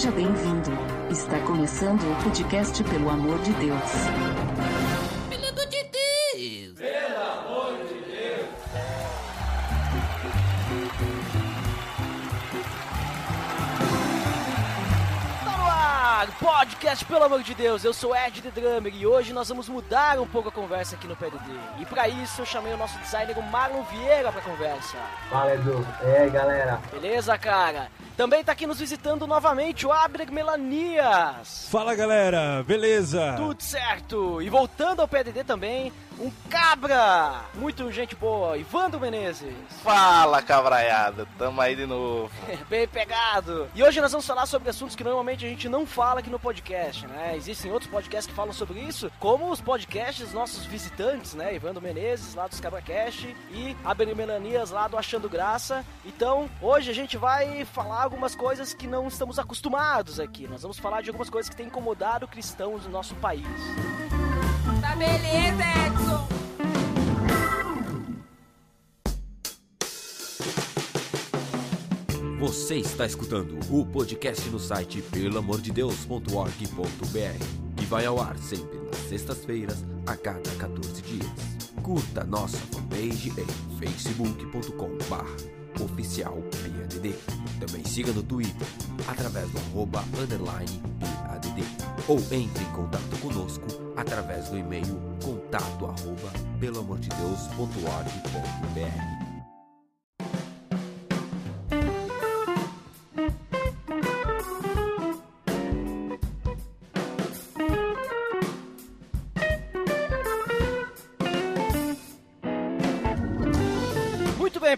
Seja bem-vindo. Está começando o podcast Pelo Amor de Deus. Pelo amor de Deus! Tá no ar, podcast, pelo amor de Deus, eu sou Ed The Drummer e hoje nós vamos mudar um pouco a conversa aqui no PDD. E pra isso eu chamei o nosso designer, o Marlon Vieira, pra conversa. Fala Edu, e aí galera? Beleza, cara? Também tá aqui nos visitando novamente o Abner Melanias. Fala galera, beleza? Tudo certo! E voltando ao PDD também, um cabra! Muito gente boa, Ivandro Menezes. Fala, cabraiada, tamo aí de novo. Bem pegado! E hoje nós vamos falar sobre assuntos que normalmente a gente não fala aqui no podcast, né? Existem outros podcasts que falam sobre isso, como os podcasts dos nossos visitantes, né? Ivandro Menezes, lá dos CabraCast, e Abner Melanias, lá do Achando Graça. Então, hoje a gente vai falar algumas coisas que não estamos acostumados aqui. Nós vamos falar de algumas coisas que têm incomodado cristãos no nosso país. Beleza, Edson! Você está escutando o podcast no site pelamordedeus.org.br, que vai ao ar sempre nas sextas-feiras, a cada 14 dias. Curta nossa fanpage em facebook.com.br oficial PADD. Também siga no Twitter, através do arroba underline PADD. Ou entre em contato conosco através do e-mail contato arroba pelamordedeus.org.br.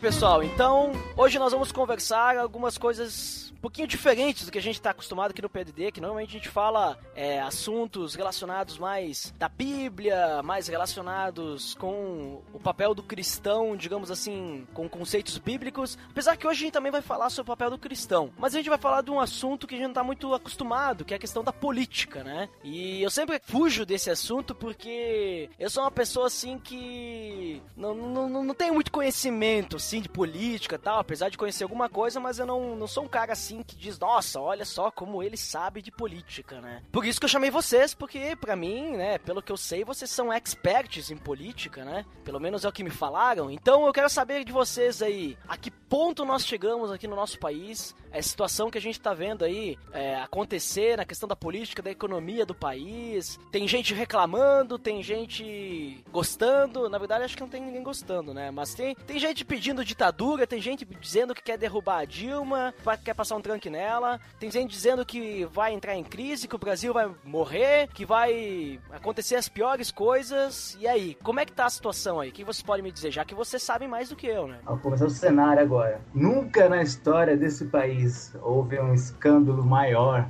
pessoal. Então, hoje nós vamos conversar algumas coisas pouquinho diferentes do que a gente está acostumado aqui no PDD, que normalmente a gente fala é, assuntos relacionados mais da Bíblia, mais relacionados com o papel do cristão, digamos assim, com conceitos bíblicos. Apesar que hoje a gente também vai falar sobre o papel do cristão, mas a gente vai falar de um assunto que a gente não está muito acostumado, que é a questão da política, né? E eu sempre fujo desse assunto porque eu sou uma pessoa assim que não, não, não, tenho muito conhecimento assim de política e tal, apesar de conhecer alguma coisa, mas eu não, não sou um cara assim que diz, nossa, olha só como ele sabe de política, né? Por isso que eu chamei vocês, porque pra mim, né, pelo que eu sei, vocês são experts em política, né? Pelo menos é o que me falaram. Então eu quero saber de vocês aí, a que ponto nós chegamos aqui no nosso país, a situação que a gente tá vendo aí é, acontecer na questão da política, da economia do país. Tem gente reclamando, tem gente gostando. Na verdade, acho que não tem ninguém gostando, né? Mas tem, tem gente pedindo ditadura, tem gente dizendo que quer derrubar a Dilma, quer passar um tranque nela. Tem gente dizendo que vai entrar em crise, que o Brasil vai morrer, que vai acontecer as piores coisas. E aí, como é que tá a situação aí? O que vocês podem me dizer? Já que vocês sabem mais do que eu, né? Vamos começar o cenário agora. Nunca na história desse país houve um escândalo maior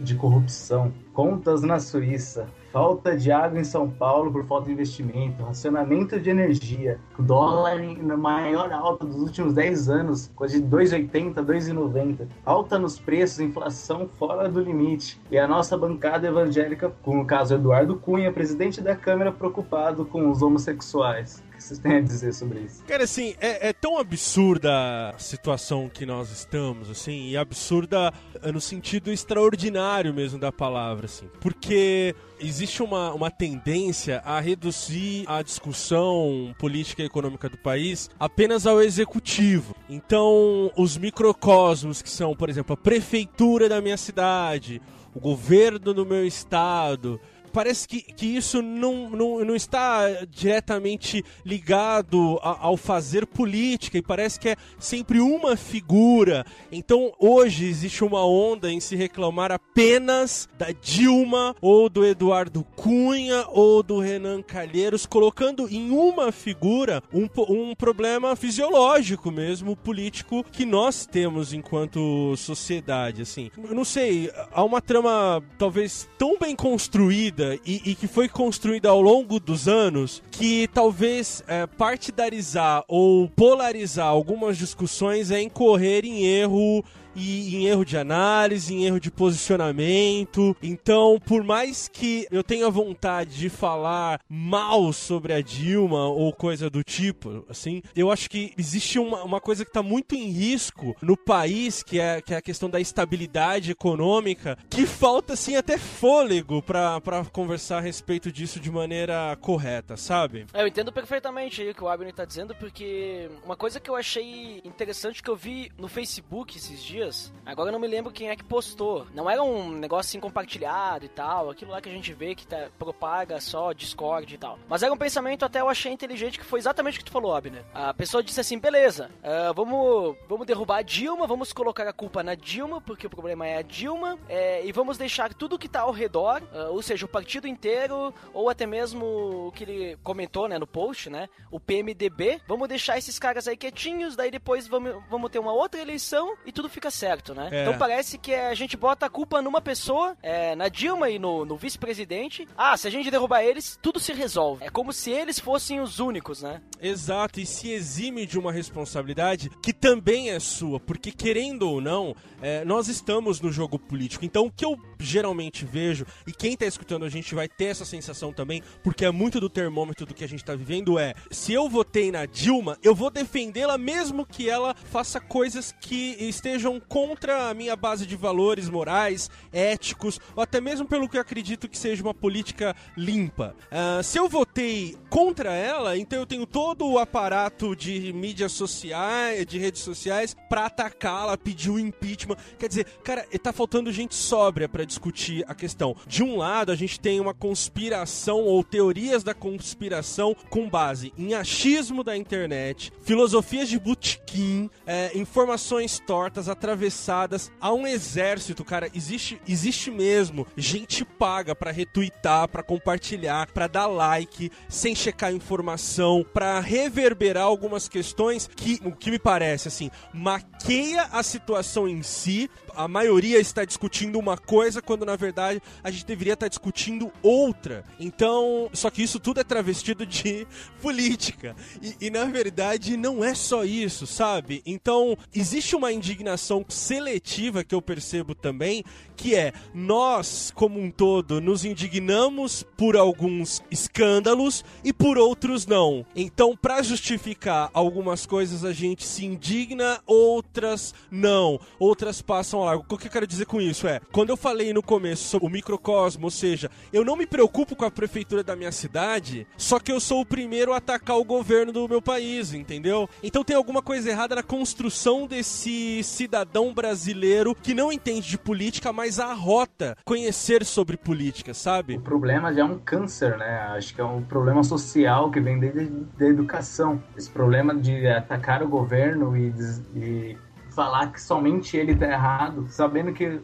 de corrupção. Contas na Suíça, falta de água em São Paulo por falta de investimento, racionamento de energia, dólar na maior alta dos últimos 10 anos, coisa de 2,80, 2,90, alta nos preços, inflação fora do limite. E a nossa bancada evangélica, com o caso Eduardo Cunha, presidente da Câmara, preocupado com os homossexuais. Que vocês têm a dizer sobre isso? Cara, assim, é, é tão absurda a situação que nós estamos, assim, e absurda no sentido extraordinário mesmo da palavra, assim, porque existe uma, uma tendência a reduzir a discussão política e econômica do país apenas ao executivo. Então, os microcosmos que são, por exemplo, a prefeitura da minha cidade, o governo do meu estado, parece que, que isso não, não, não está diretamente ligado a- ao fazer política e parece que é sempre uma figura. Então hoje existe uma onda em se reclamar apenas da Dilma ou do Eduardo Cunha ou do Renan Calheiros, colocando em uma figura um, um problema fisiológico mesmo, político, que nós temos enquanto sociedade. Assim, eu não sei, há uma trama talvez tão bem construída e, e que foi construída ao longo dos anos que talvez é, partidarizar ou polarizar algumas discussões é incorrer em erro e em erro de análise, em erro de posicionamento. Então, por mais que eu tenha vontade de falar mal sobre a Dilma ou coisa do tipo, assim, eu acho que existe uma, uma coisa que está muito em risco no país, que é, que é a questão da estabilidade econômica, que falta, assim, até fôlego para conversar a respeito disso de maneira correta, sabe? É, Eu entendo perfeitamente o que o Abner tá dizendo, porque uma coisa que eu achei interessante que eu vi no Facebook esses dias, agora eu não me lembro quem é que postou. Não era um negócio assim compartilhado e tal, aquilo lá que a gente vê que tá, propaga só Discord e tal. Mas era um pensamento até eu achei inteligente que foi exatamente o que tu falou, Abner. A pessoa disse assim, beleza, ah, vamos, vamos derrubar a Dilma, vamos colocar a culpa na Dilma, porque o problema é a Dilma, é, e vamos deixar tudo que tá ao redor, ah, ou seja, o partido inteiro, ou até mesmo o que ele comentou, né, no post, né, o PMDB, vamos deixar esses caras aí quietinhos, daí depois vamos, vamos ter uma outra eleição e tudo fica certo, né? É. Então parece que a gente bota a culpa numa pessoa, é, na Dilma e no, no vice-presidente. Ah, se a gente derrubar eles, tudo se resolve. É como se eles fossem os únicos, né? Exato, e se exime de uma responsabilidade que também é sua, porque querendo ou não, é, nós estamos no jogo político. Então o que eu geralmente vejo, e quem tá escutando a gente vai ter essa sensação também, porque é muito do termômetro do que a gente tá vivendo, é se eu votei na Dilma, eu vou defendê-la mesmo que ela faça coisas que estejam contra a minha base de valores morais, éticos, ou até mesmo pelo que eu acredito que seja uma política limpa. Ah, se eu votei contra ela, então eu tenho todo o aparato de mídias sociais, de redes sociais, pra atacá-la, pedir o impeachment. Quer dizer, cara, tá faltando gente sóbria pra discutir a questão. De um lado, a gente tem uma conspiração ou teorias da conspiração com base em achismo da internet, filosofias de botequim, é, informações tortas, atravessadas. Há um exército, cara. Existe, existe mesmo gente paga pra retweetar, pra compartilhar, pra dar like, sem checar informação, pra reverberar algumas questões que, o que me parece, assim, maqueia a situação em si. A maioria está discutindo uma coisa quando na verdade a gente deveria estar discutindo outra. Então, só que isso tudo é travestido de política. E, e, na verdade não é só isso, sabe? Então, existe uma indignação seletiva que eu percebo também, que é nós, como um todo, nos indignamos por alguns escândalos e por outros não. Então, para justificar algumas coisas, a gente se indigna, outras não. Outras passam O que eu quero dizer com isso é, quando eu falei no começo sobre o microcosmo, ou seja, eu não me preocupo com a prefeitura da minha cidade, só que eu sou o primeiro a atacar o governo do meu país, entendeu? Então tem alguma coisa errada na construção desse cidadão brasileiro que não entende de política, mas arrota conhecer sobre política, sabe? O problema já é um câncer, né? Acho que é um problema social que vem desde da educação. Esse problema de atacar o governo e, e falar que somente ele tá errado, sabendo que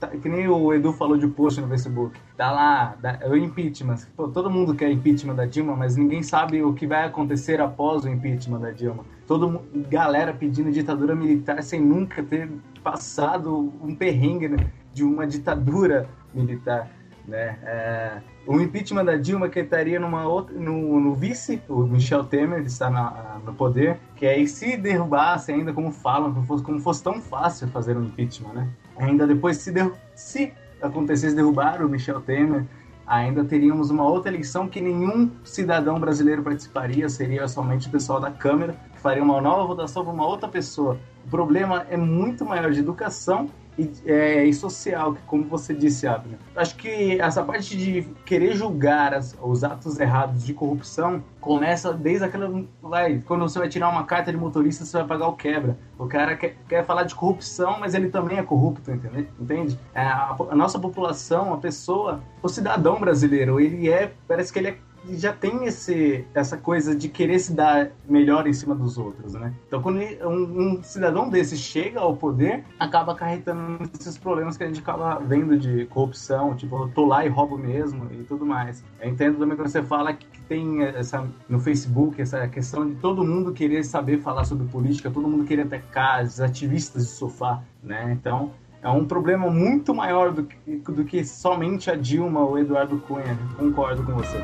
tá- que nem o Edu falou de post no Facebook. Tá lá, dá- é o impeachment. Pô, todo mundo quer impeachment da Dilma, mas ninguém sabe o que vai acontecer após o impeachment da Dilma. Todo galera pedindo ditadura militar sem nunca ter passado um perrengue né, de uma ditadura militar. Né? É, o impeachment da Dilma que estaria numa outra, no, no vice, o Michel Temer, está na- no poder, que aí se derrubasse ainda, como falam, como fosse, como fosse tão fácil fazer um impeachment, né? Ainda depois, se, se acontecesse derrubar o Michel Temer, ainda teríamos uma outra eleição que nenhum cidadão brasileiro participaria, seria somente o pessoal da Câmara, que faria uma nova votação para uma outra pessoa. O problema é muito maior de educação e, é, e social, que como você disse, Abner. Acho que essa parte de querer julgar as- os atos errados de corrupção começa desde aquela. Vai, quando você vai tirar uma carta de motorista, você vai pagar o quebra. O cara quer, quer falar de corrupção, mas ele também é corrupto, entende? entende? É, A, a nossa população, a pessoa, o cidadão brasileiro, ele é. Parece que ele é já tem esse, essa coisa de querer se dar melhor em cima dos outros, né? Então, quando um, um cidadão desse chega ao poder, acaba acarretando esses problemas que a gente acaba vendo de corrupção, tipo, eu tô lá e roubo mesmo e tudo mais. Eu entendo também quando você fala que, tem essa no Facebook essa questão de todo mundo querer saber falar sobre política, todo mundo querer atacar os ativistas de sofá, né? Então, é um problema muito maior do que, do que somente a Dilma ou Eduardo Cunha. Concordo com você.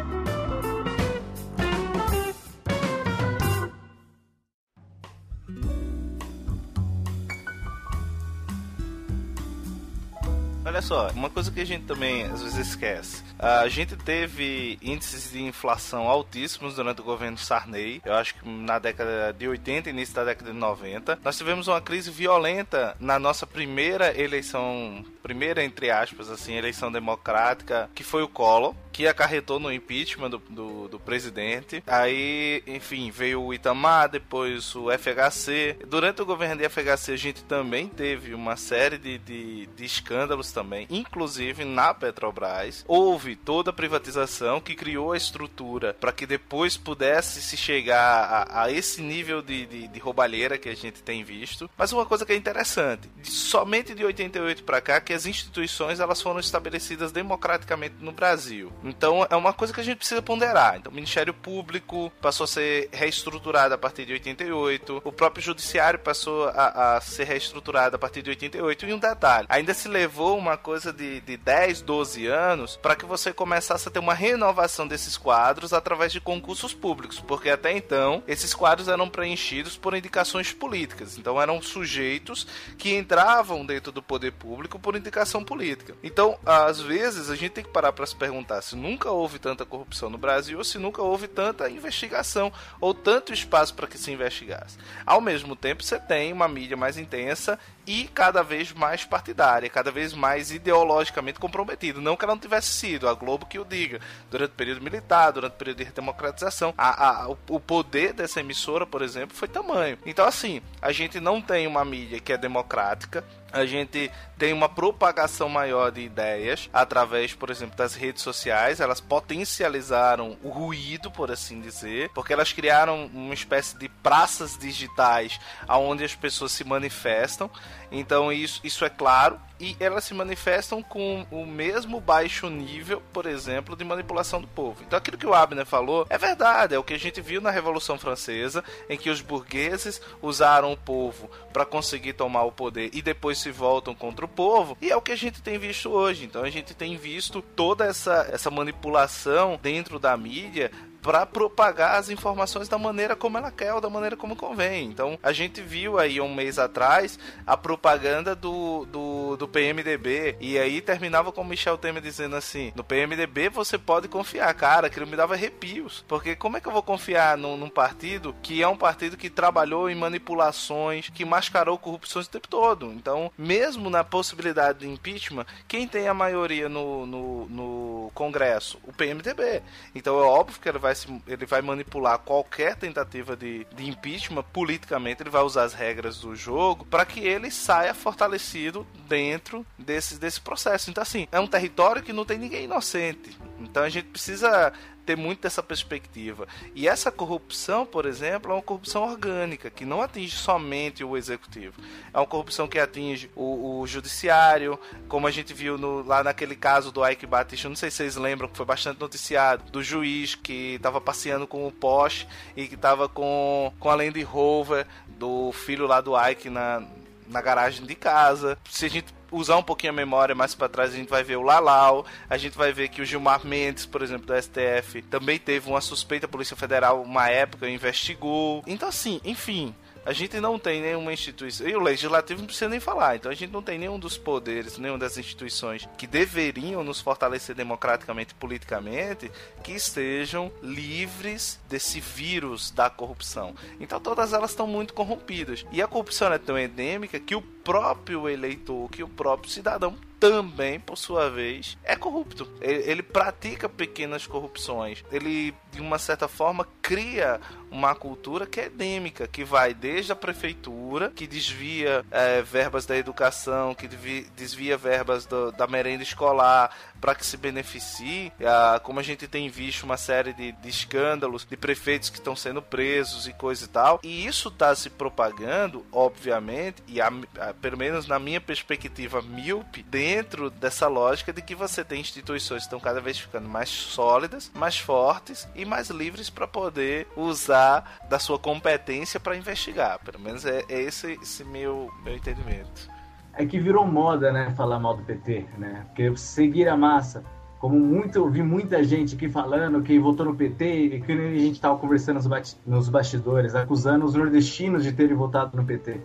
Só, uma coisa que a gente também às vezes esquece. A gente teve índices de inflação altíssimos durante o governo Sarney. Eu acho que na década de 80 início da década de 90. Nós tivemos uma crise violenta na nossa primeira eleição, primeira entre aspas, assim, eleição democrática, que foi o Collor que acarretou no impeachment do, do, do, presidente. Aí, enfim, veio o Itamar, depois o FHC. Durante o governo de FHC, a gente também teve uma série de, de, de escândalos também, inclusive na Petrobras. Houve toda a privatização que criou a estrutura para que depois pudesse se chegar a, a esse nível de, de, de roubalheira que a gente tem visto. Mas uma coisa que é interessante, somente de 88 para cá que as instituições elas foram estabelecidas democraticamente no Brasil. Então é uma coisa que a gente precisa ponderar. Então o Ministério Público passou a ser reestruturado a partir de 88, o próprio Judiciário passou a, a ser reestruturado a partir de 88. E um detalhe, ainda se levou uma coisa de, de 10, 12 anos para que você começasse a ter uma renovação desses quadros através de concursos públicos, porque até então esses quadros eram preenchidos por indicações políticas. Então eram sujeitos que entravam dentro do poder público por indicação política. Então, às vezes, a gente tem que parar para se perguntar se nunca houve tanta corrupção no Brasil ou se nunca houve tanta investigação ou tanto espaço para que se investigasse. Ao mesmo tempo, você tem uma mídia mais intensa e cada vez mais partidária, cada vez mais ideologicamente comprometido. Não que ela não tivesse sido, a Globo que o diga, durante o período militar, durante o período de democratização, a, a, o poder dessa emissora, por exemplo, foi tamanho. Então, assim, a gente não tem uma mídia que é democrática, a gente tem uma propagação maior de ideias através, por exemplo, das redes sociais. Elas potencializaram o ruído, por assim dizer, porque elas criaram uma espécie de praças digitais onde as pessoas se manifestam. Então isso, isso é claro e elas se manifestam com o mesmo baixo nível, por exemplo, de manipulação do povo. Então aquilo que o Abner falou é verdade, é o que a gente viu na Revolução Francesa, em que os burgueses usaram o povo para conseguir tomar o poder e depois se voltam contra o povo, e é o que a gente tem visto hoje. Então a gente tem visto toda essa, essa manipulação dentro da mídia para propagar as informações da maneira como ela quer ou da maneira como convém. Então, a gente viu aí um mês atrás a propaganda do, do, do PMDB e aí terminava com Michel Temer dizendo assim: no PMDB você pode confiar, cara, aquilo me dava arrepios. Porque como é que eu vou confiar num, num partido que é um partido que trabalhou em manipulações, que mascarou corrupções o tempo todo? Então, mesmo na possibilidade de impeachment, quem tem a maioria no, no, no Congresso? O PMDB. Então é óbvio que ele vai vai se, ele vai manipular qualquer tentativa de, de impeachment politicamente, ele vai usar as regras do jogo para que ele saia fortalecido dentro desse, desse processo. Então, assim, é um território que não tem ninguém inocente. Então a gente precisa ter muito dessa perspectiva. E essa corrupção, por exemplo, é uma corrupção orgânica, que não atinge somente o executivo. É uma corrupção que atinge o, o judiciário, como a gente viu no, lá naquele caso do Ike Batista, não sei se vocês lembram, que foi bastante noticiado, do juiz que estava passeando com o Porsche e que estava com, com a Land Rover do filho lá do Ike na, na garagem de casa. Se a gente usar um pouquinho a memória mais para trás, a gente vai ver o Lalau, a gente vai ver que o Gilmar Mendes, por exemplo, do STF, também teve uma suspeita, a Polícia Federal, uma época, investigou. Então, assim, enfim, a gente não tem nenhuma instituição. E o legislativo não precisa nem falar. Então a gente não tem nenhum dos poderes, nenhuma das instituições que deveriam nos fortalecer democraticamente e politicamente que estejam livres desse vírus da corrupção. Então todas elas estão muito corrompidas. E a corrupção é tão endêmica que o próprio eleitor, que o próprio cidadão também, por sua vez, é corrupto. Ele, ele, pratica pequenas corrupções. Ele, de uma certa forma, cria uma cultura que é endêmica, que vai desde a prefeitura, que desvia é, verbas da educação, que desvia verbas do, da merenda escolar para que se beneficie. Ah, como a gente tem visto uma série de, de escândalos de prefeitos que estão sendo presos e coisa e tal. E isso está se propagando, obviamente, e a, a, pelo menos na minha perspectiva míope, dentro dessa lógica de que você tem instituições que estão cada vez ficando mais sólidas, mais fortes e mais livres para poder usar da sua competência para investigar. Pelo menos é, é esse, esse meu, meu entendimento. É que virou moda, né, falar mal do PT, né? Porque seguir a massa. Como muito, eu vi muita gente aqui falando que votou no PT e que a gente estava conversando nos, nos bastidores, acusando os nordestinos de terem votado no PT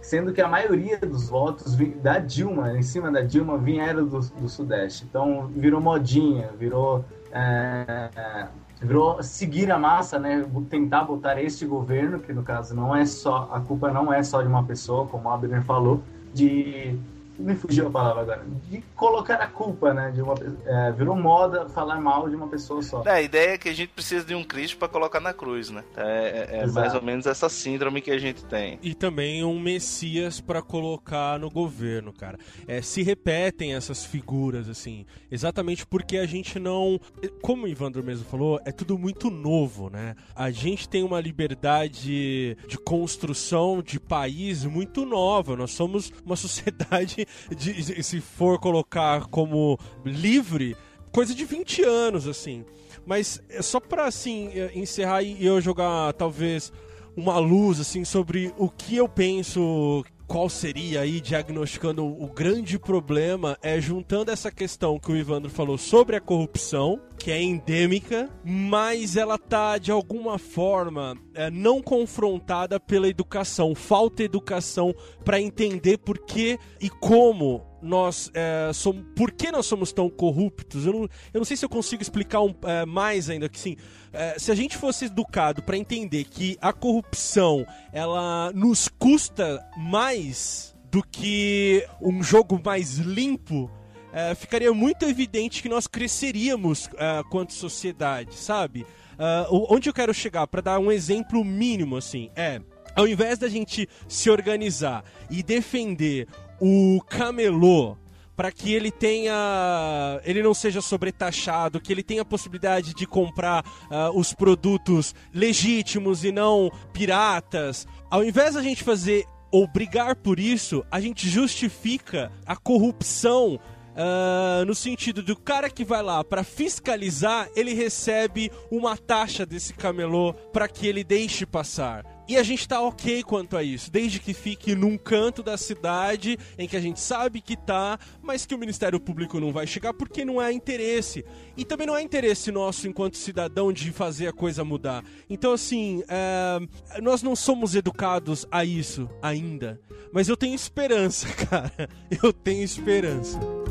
sendo que a maioria dos votos da Dilma, em cima da Dilma, vieram do, do Sudeste. Então virou modinha, virou, é, é, virou seguir a massa, né? Tentar botar este governo, que no caso não é só, a culpa não é só de uma pessoa, como o Abner falou, de me fugiu a palavra agora, de colocar a culpa, né? De uma, é, virou moda falar mal de uma pessoa só. É, a ideia é que a gente precisa de um Cristo pra colocar na cruz, né? É, é- é mais ou menos essa síndrome que a gente tem. E também um Messias pra colocar no governo, cara. É, se repetem essas figuras, assim, exatamente porque a gente não. Como o Ivandro mesmo falou, é tudo muito novo, né? A gente tem uma liberdade de construção de país muito nova. Nós somos uma sociedade, de, se for colocar como livre, coisa de 20 anos, assim. Mas é só pra, assim, eh, encerrar e eu jogar, talvez, uma luz assim sobre o que eu penso qual seria aí diagnosticando o grande problema é juntando essa questão que o Ivandro falou sobre a corrupção, que é endêmica, mas ela tá de alguma forma é, não confrontada pela educação, falta educação para entender por que e como nós é, somos, por que nós somos tão corruptos? Eu não, eu não sei se eu consigo explicar um, é, mais ainda que sim. É, se a gente fosse educado para entender que a corrupção ela nos custa mais do que um jogo mais limpo, é, ficaria muito evidente que nós cresceríamos é, quanto sociedade, sabe? É, onde eu quero chegar, para dar um exemplo mínimo, assim, é ao invés da gente se organizar e defender o camelô para que ele tenha ele não seja sobretaxado, que ele tenha a possibilidade de comprar ah, os produtos legítimos e não piratas. Ao invés da gente fazer ou brigar por isso, a gente justifica a corrupção ah, no sentido do cara que vai lá para fiscalizar, ele recebe uma taxa desse camelô para que ele deixe passar. E a gente tá ok quanto a isso, desde que fique num canto da cidade em que a gente sabe que tá, mas que o Ministério Público não vai chegar porque não é interesse. E também não é interesse nosso enquanto cidadão de fazer a coisa mudar. Então, assim, é, nós não somos educados a isso ainda. Mas eu tenho esperança, cara. Eu tenho esperança.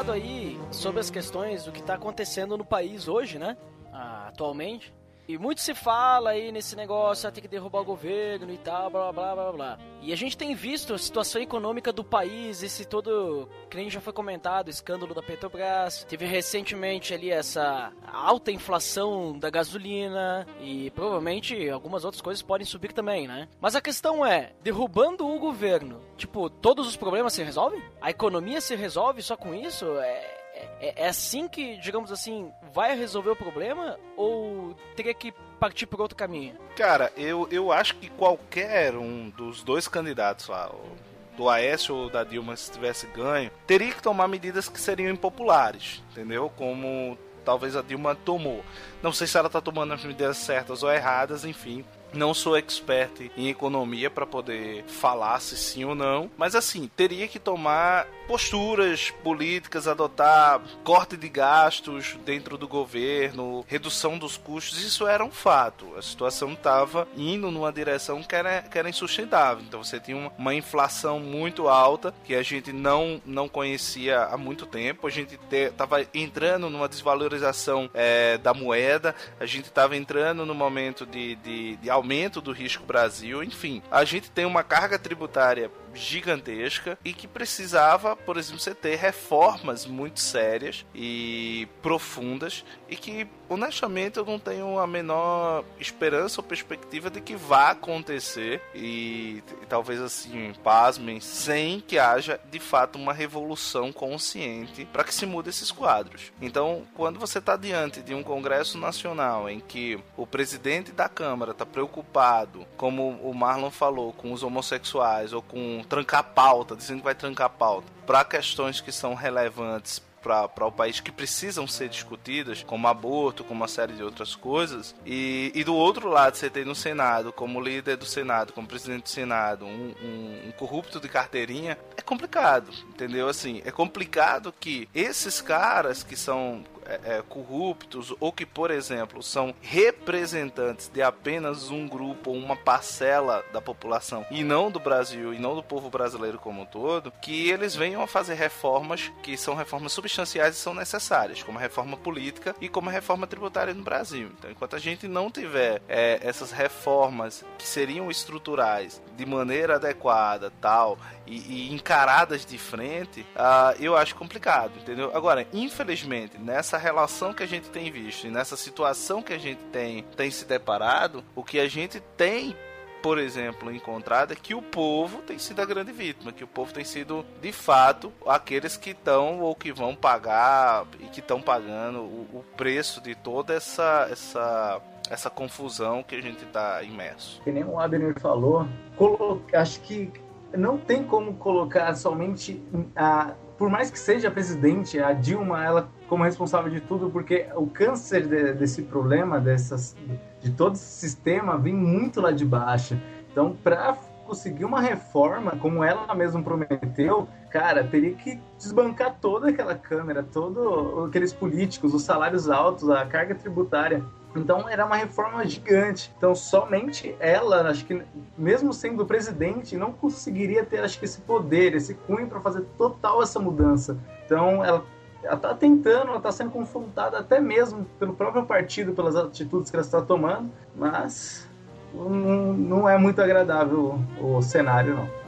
Comentado aí sobre as questões do que está acontecendo no país hoje, né? Ah, atualmente. E muito se fala aí nesse negócio, ah, tem que derrubar o governo e tal, blá blá blá blá. E a gente tem visto a situação econômica do país, esse todo, que nem já foi comentado, o escândalo da Petrobras. Teve recentemente ali essa alta inflação da gasolina e provavelmente algumas outras coisas podem subir também, né? Mas a questão é, derrubando o governo, tipo, todos os problemas se resolvem? A economia se resolve só com isso? É, é, é assim que, digamos assim, vai resolver o problema ou teria que partir por outro caminho? Cara, eu, eu acho que qualquer um dos dois candidatos lá, do Aécio ou da Dilma, se tivesse ganho, teria que tomar medidas que seriam impopulares, entendeu? Como talvez a Dilma tomou. Não sei se ela tá tomando as medidas certas ou erradas, enfim. Não sou expert em economia para poder falar se sim ou não, mas assim, teria que tomar posturas políticas, adotar corte de gastos dentro do governo, redução dos custos, isso era um fato. A situação estava indo numa direção que era, que era insustentável. Então você tinha uma, uma inflação muito alta que a gente não, não conhecia há muito tempo. A gente estava entrando numa desvalorização é, da moeda, a gente estava entrando no momento de, de, de aumento do risco Brasil, enfim. A gente tem uma carga tributária gigantesca e que precisava, por exemplo, você ter reformas muito sérias e profundas e que, honestamente, eu não tenho a menor esperança ou perspectiva de que vá acontecer e, e talvez assim, pasmem, sem que haja de fato uma revolução consciente para que se mude esses quadros. Então, quando você está diante de um Congresso Nacional em que o presidente da Câmara está preocupado, como o Marlon falou, com os homossexuais ou com trancar pauta, dizendo que vai trancar pauta, para questões que são relevantes para o país que precisam ser discutidas, como aborto, como uma série de outras coisas. E, e do outro lado, você tem no Senado, como líder do Senado, como presidente do Senado, um, um, um corrupto de carteirinha, é complicado, entendeu? Assim, é complicado que esses caras que são é, é, corruptos ou que, por exemplo, são representantes de apenas um grupo ou uma parcela da população e não do Brasil e não do povo brasileiro como um todo, que eles venham a fazer reformas que são reformas substanciais e são necessárias, como a reforma política e como a reforma tributária no Brasil. Então, enquanto a gente não tiver é, essas reformas que seriam estruturais de maneira adequada, tal, e, e encaradas de frente, uh, eu acho complicado, entendeu? Agora, infelizmente, nessa relação que a gente tem visto e nessa situação que a gente tem, tem se deparado, o que a gente tem por exemplo, encontrado é que o povo tem sido a grande vítima, que o povo tem sido, de fato, aqueles que estão ou que vão pagar e que estão pagando o, o, preço de toda essa, essa, essa confusão que a gente está imerso. Que nem o Abner falou, acho que não tem como colocar somente a por mais que seja presidente, a Dilma, ela como responsável de tudo, porque o câncer de, desse problema, dessas, de todo esse sistema, vem muito lá de baixo. Então, para conseguir uma reforma, como ela mesma prometeu, cara, teria que desbancar toda aquela Câmara, todos aqueles políticos, os salários altos, a carga tributária. Então era uma reforma gigante. Então somente ela, acho que mesmo sendo presidente, não conseguiria ter acho que esse poder, esse cunho para fazer total essa mudança. Então ela ela está tentando, ela está sendo confrontada até mesmo pelo próprio partido, pelas atitudes que ela está tomando, mas não, não é muito agradável o cenário, não.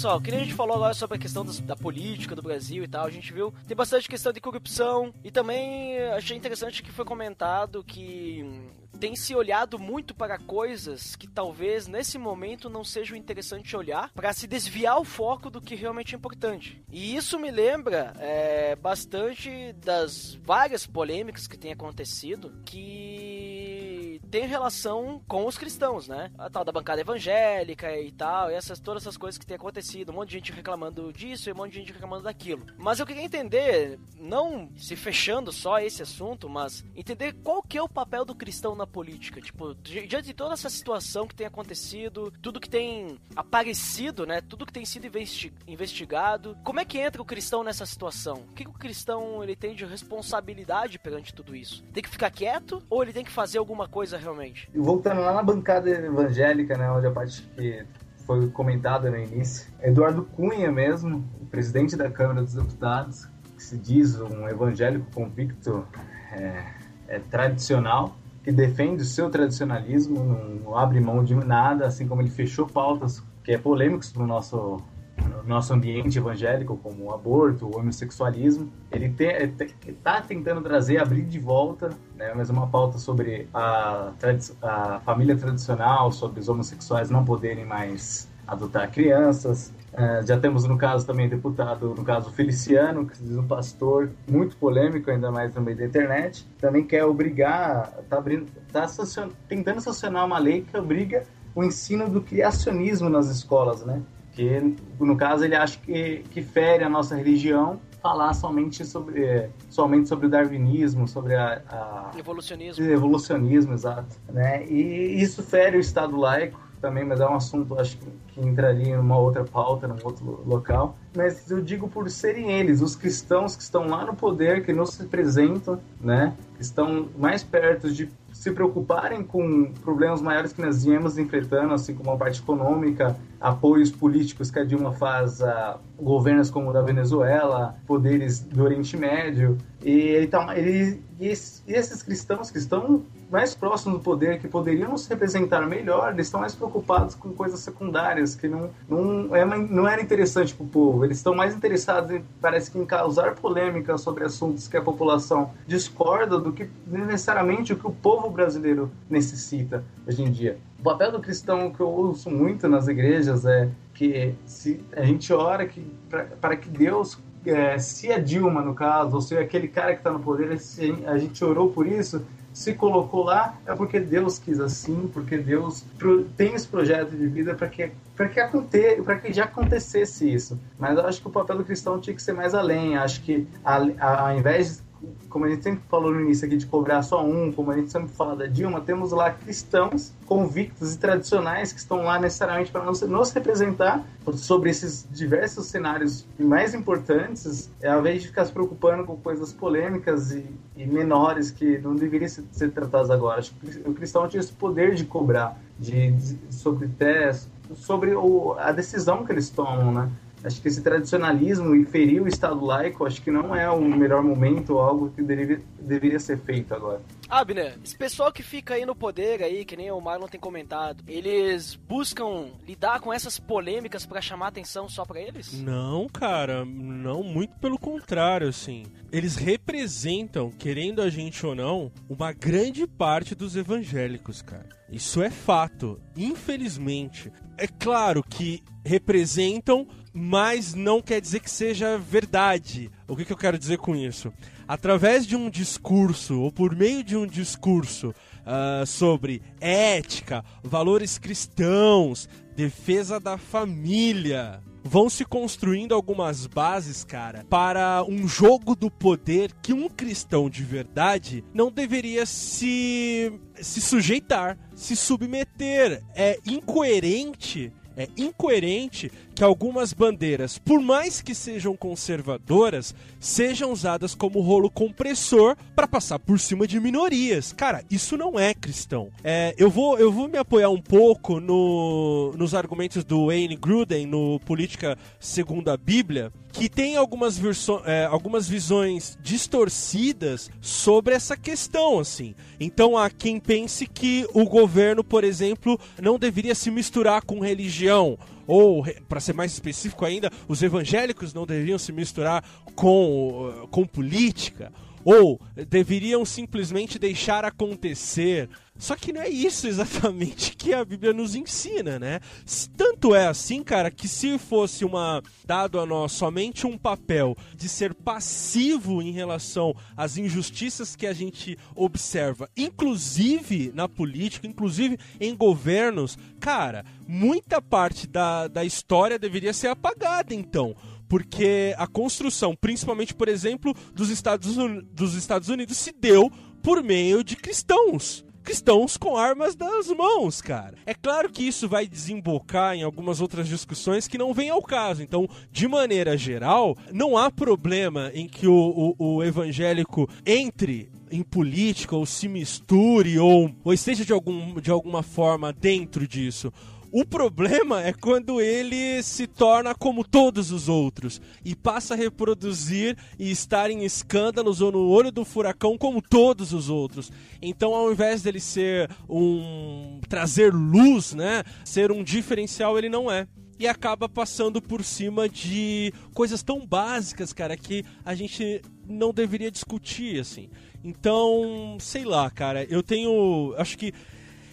Pessoal, que nem a gente falou agora sobre a questão das, da política do Brasil e tal, a gente viu, tem bastante questão de corrupção e também achei interessante que foi comentado que tem se olhado muito para coisas que talvez nesse momento não sejam interessante olhar para se desviar o foco do que realmente é importante. E isso me lembra é, bastante das várias polêmicas que têm acontecido que tem relação com os cristãos, né? A tal da bancada evangélica e tal, e essas, todas essas coisas que têm acontecido, um monte de gente reclamando disso e um monte de gente reclamando daquilo. Mas eu queria entender, não se fechando só esse assunto, mas entender qual que é o papel do cristão na política. Tipo, diante de toda essa situação que tem acontecido, tudo que tem aparecido, né? Tudo que tem sido investi investigado, como é que entra o cristão nessa situação? O que, que o cristão ele tem de responsabilidade perante tudo isso? Tem que ficar quieto ou ele tem que fazer alguma coisa realmente. Voltando lá na bancada evangélica, né, onde a parte que foi comentada no início, Eduardo Cunha mesmo, o presidente da Câmara dos Deputados, que se diz um evangélico convicto é, é tradicional, que defende o seu tradicionalismo, não abre mão de nada, assim como ele fechou pautas que é polêmicas para o nosso no nosso ambiente evangélico, como o aborto, o homossexualismo. Ele está tentando trazer, abrir de volta, né, mais uma pauta sobre a, a família tradicional, sobre os homossexuais não poderem mais adotar crianças. Uh, já temos no caso também deputado, no caso Feliciano, que diz um pastor muito polêmico, ainda mais no meio da internet, também quer obrigar, está tá tentando sancionar uma lei que obriga o ensino do criacionismo nas escolas, né? Que, no caso, ele acha que, que fere a nossa religião falar somente sobre somente sobre o darwinismo, sobre a, a evolucionismo, evolucionismo, exato, né? E isso fere o Estado laico também, mas é um assunto acho que, que entraria em uma outra pauta, num outro local. Mas eu digo por serem eles, os cristãos que estão lá no poder, que nos representam, né? Que estão mais perto de se preocuparem com problemas maiores que nós viemos enfrentando, assim como a parte econômica, apoios políticos que a Dilma faz a governos como o da Venezuela, poderes do Oriente Médio, e, então, ele, e esses cristãos que estão mais próximos do poder, que poderiam nos representar melhor, eles estão mais preocupados com coisas secundárias, que não, não, é, não era interessante para o povo. Eles estão mais interessados, em, parece que, em causar polêmica sobre assuntos que a população discorda do que necessariamente o que o povo brasileiro necessita hoje em dia. O papel do cristão que eu ouço muito nas igrejas é que se a gente ora que para que Deus é, se a Dilma, no caso, ou se aquele cara que está no poder, se a gente orou por isso, se colocou lá, é porque Deus quis assim, porque Deus tem esse projeto de vida para que para que aconte, para que já acontecesse isso. Mas eu acho que o papel do cristão tinha que ser mais além. Acho que ao invés como a gente sempre falou no início aqui, de cobrar só um, como a gente sempre fala da Dilma, temos lá cristãos convictos e tradicionais que estão lá necessariamente para nos, nos representar sobre esses diversos cenários mais importantes, ao invés de ficar se preocupando com coisas polêmicas e, e menores que não deveriam ser, ser tratadas agora. Acho que o cristão tinha esse poder de cobrar de, de sobre testes, sobre o, a decisão que eles tomam, né? Acho que esse tradicionalismo e ferir o Estado laico, acho que não é o melhor momento ou algo que deveria, deveria ser feito agora. Abner, esse pessoal que fica aí no poder aí, que nem o Marlon tem comentado, eles buscam lidar com essas polêmicas para chamar atenção só para eles? Não, cara, não, muito pelo contrário, assim. Eles representam, querendo a gente ou não, uma grande parte dos evangélicos, cara. Isso é fato, infelizmente. É claro que representam mas não quer dizer que seja verdade. O que, que eu quero dizer com isso? Através de um discurso, ou por meio de um discurso uh, sobre ética, valores cristãos, defesa da família, vão se construindo algumas bases, cara, para um jogo do poder que um cristão de verdade não deveria se se sujeitar, se submeter. É incoerente é incoerente que algumas bandeiras, por mais que sejam conservadoras, sejam usadas como rolo compressor para passar por cima de minorias. Cara, isso não é cristão. É, eu, vou, eu vou me apoiar um pouco no, nos argumentos do Wayne Gruden no Política Segundo a Bíblia, que tem algumas, é, algumas visões distorcidas sobre essa questão, assim. Então há quem pense que o governo, por exemplo, não deveria se misturar com religião ou, para ser mais específico ainda, os evangélicos não deveriam se misturar com, com política, ou deveriam simplesmente deixar acontecer só que não é isso exatamente que a Bíblia nos ensina, né? Tanto é assim, cara, que se fosse uma dado a nós somente um papel de ser passivo em relação às injustiças que a gente observa, inclusive na política, inclusive em governos, cara, muita parte da, da história deveria ser apagada, então porque a construção, principalmente, por exemplo, dos Estados, dos Estados Unidos, se deu por meio de cristãos cristãos com armas nas mãos, cara. É claro que isso vai desembocar em algumas outras discussões que não vêm ao caso. Então, de maneira geral, não há problema em que o, o, o evangélico entre em política ou se misture ou, ou esteja de, algum, de alguma forma dentro disso. O problema é quando ele se torna como todos os outros e passa a reproduzir e estar em escândalos ou no olho do furacão como todos os outros. Então, ao invés dele ser um trazer luz, né, ser um diferencial, ele não é e acaba passando por cima de coisas tão básicas, cara, que a gente não deveria discutir assim. Então, sei lá, cara, eu tenho, acho que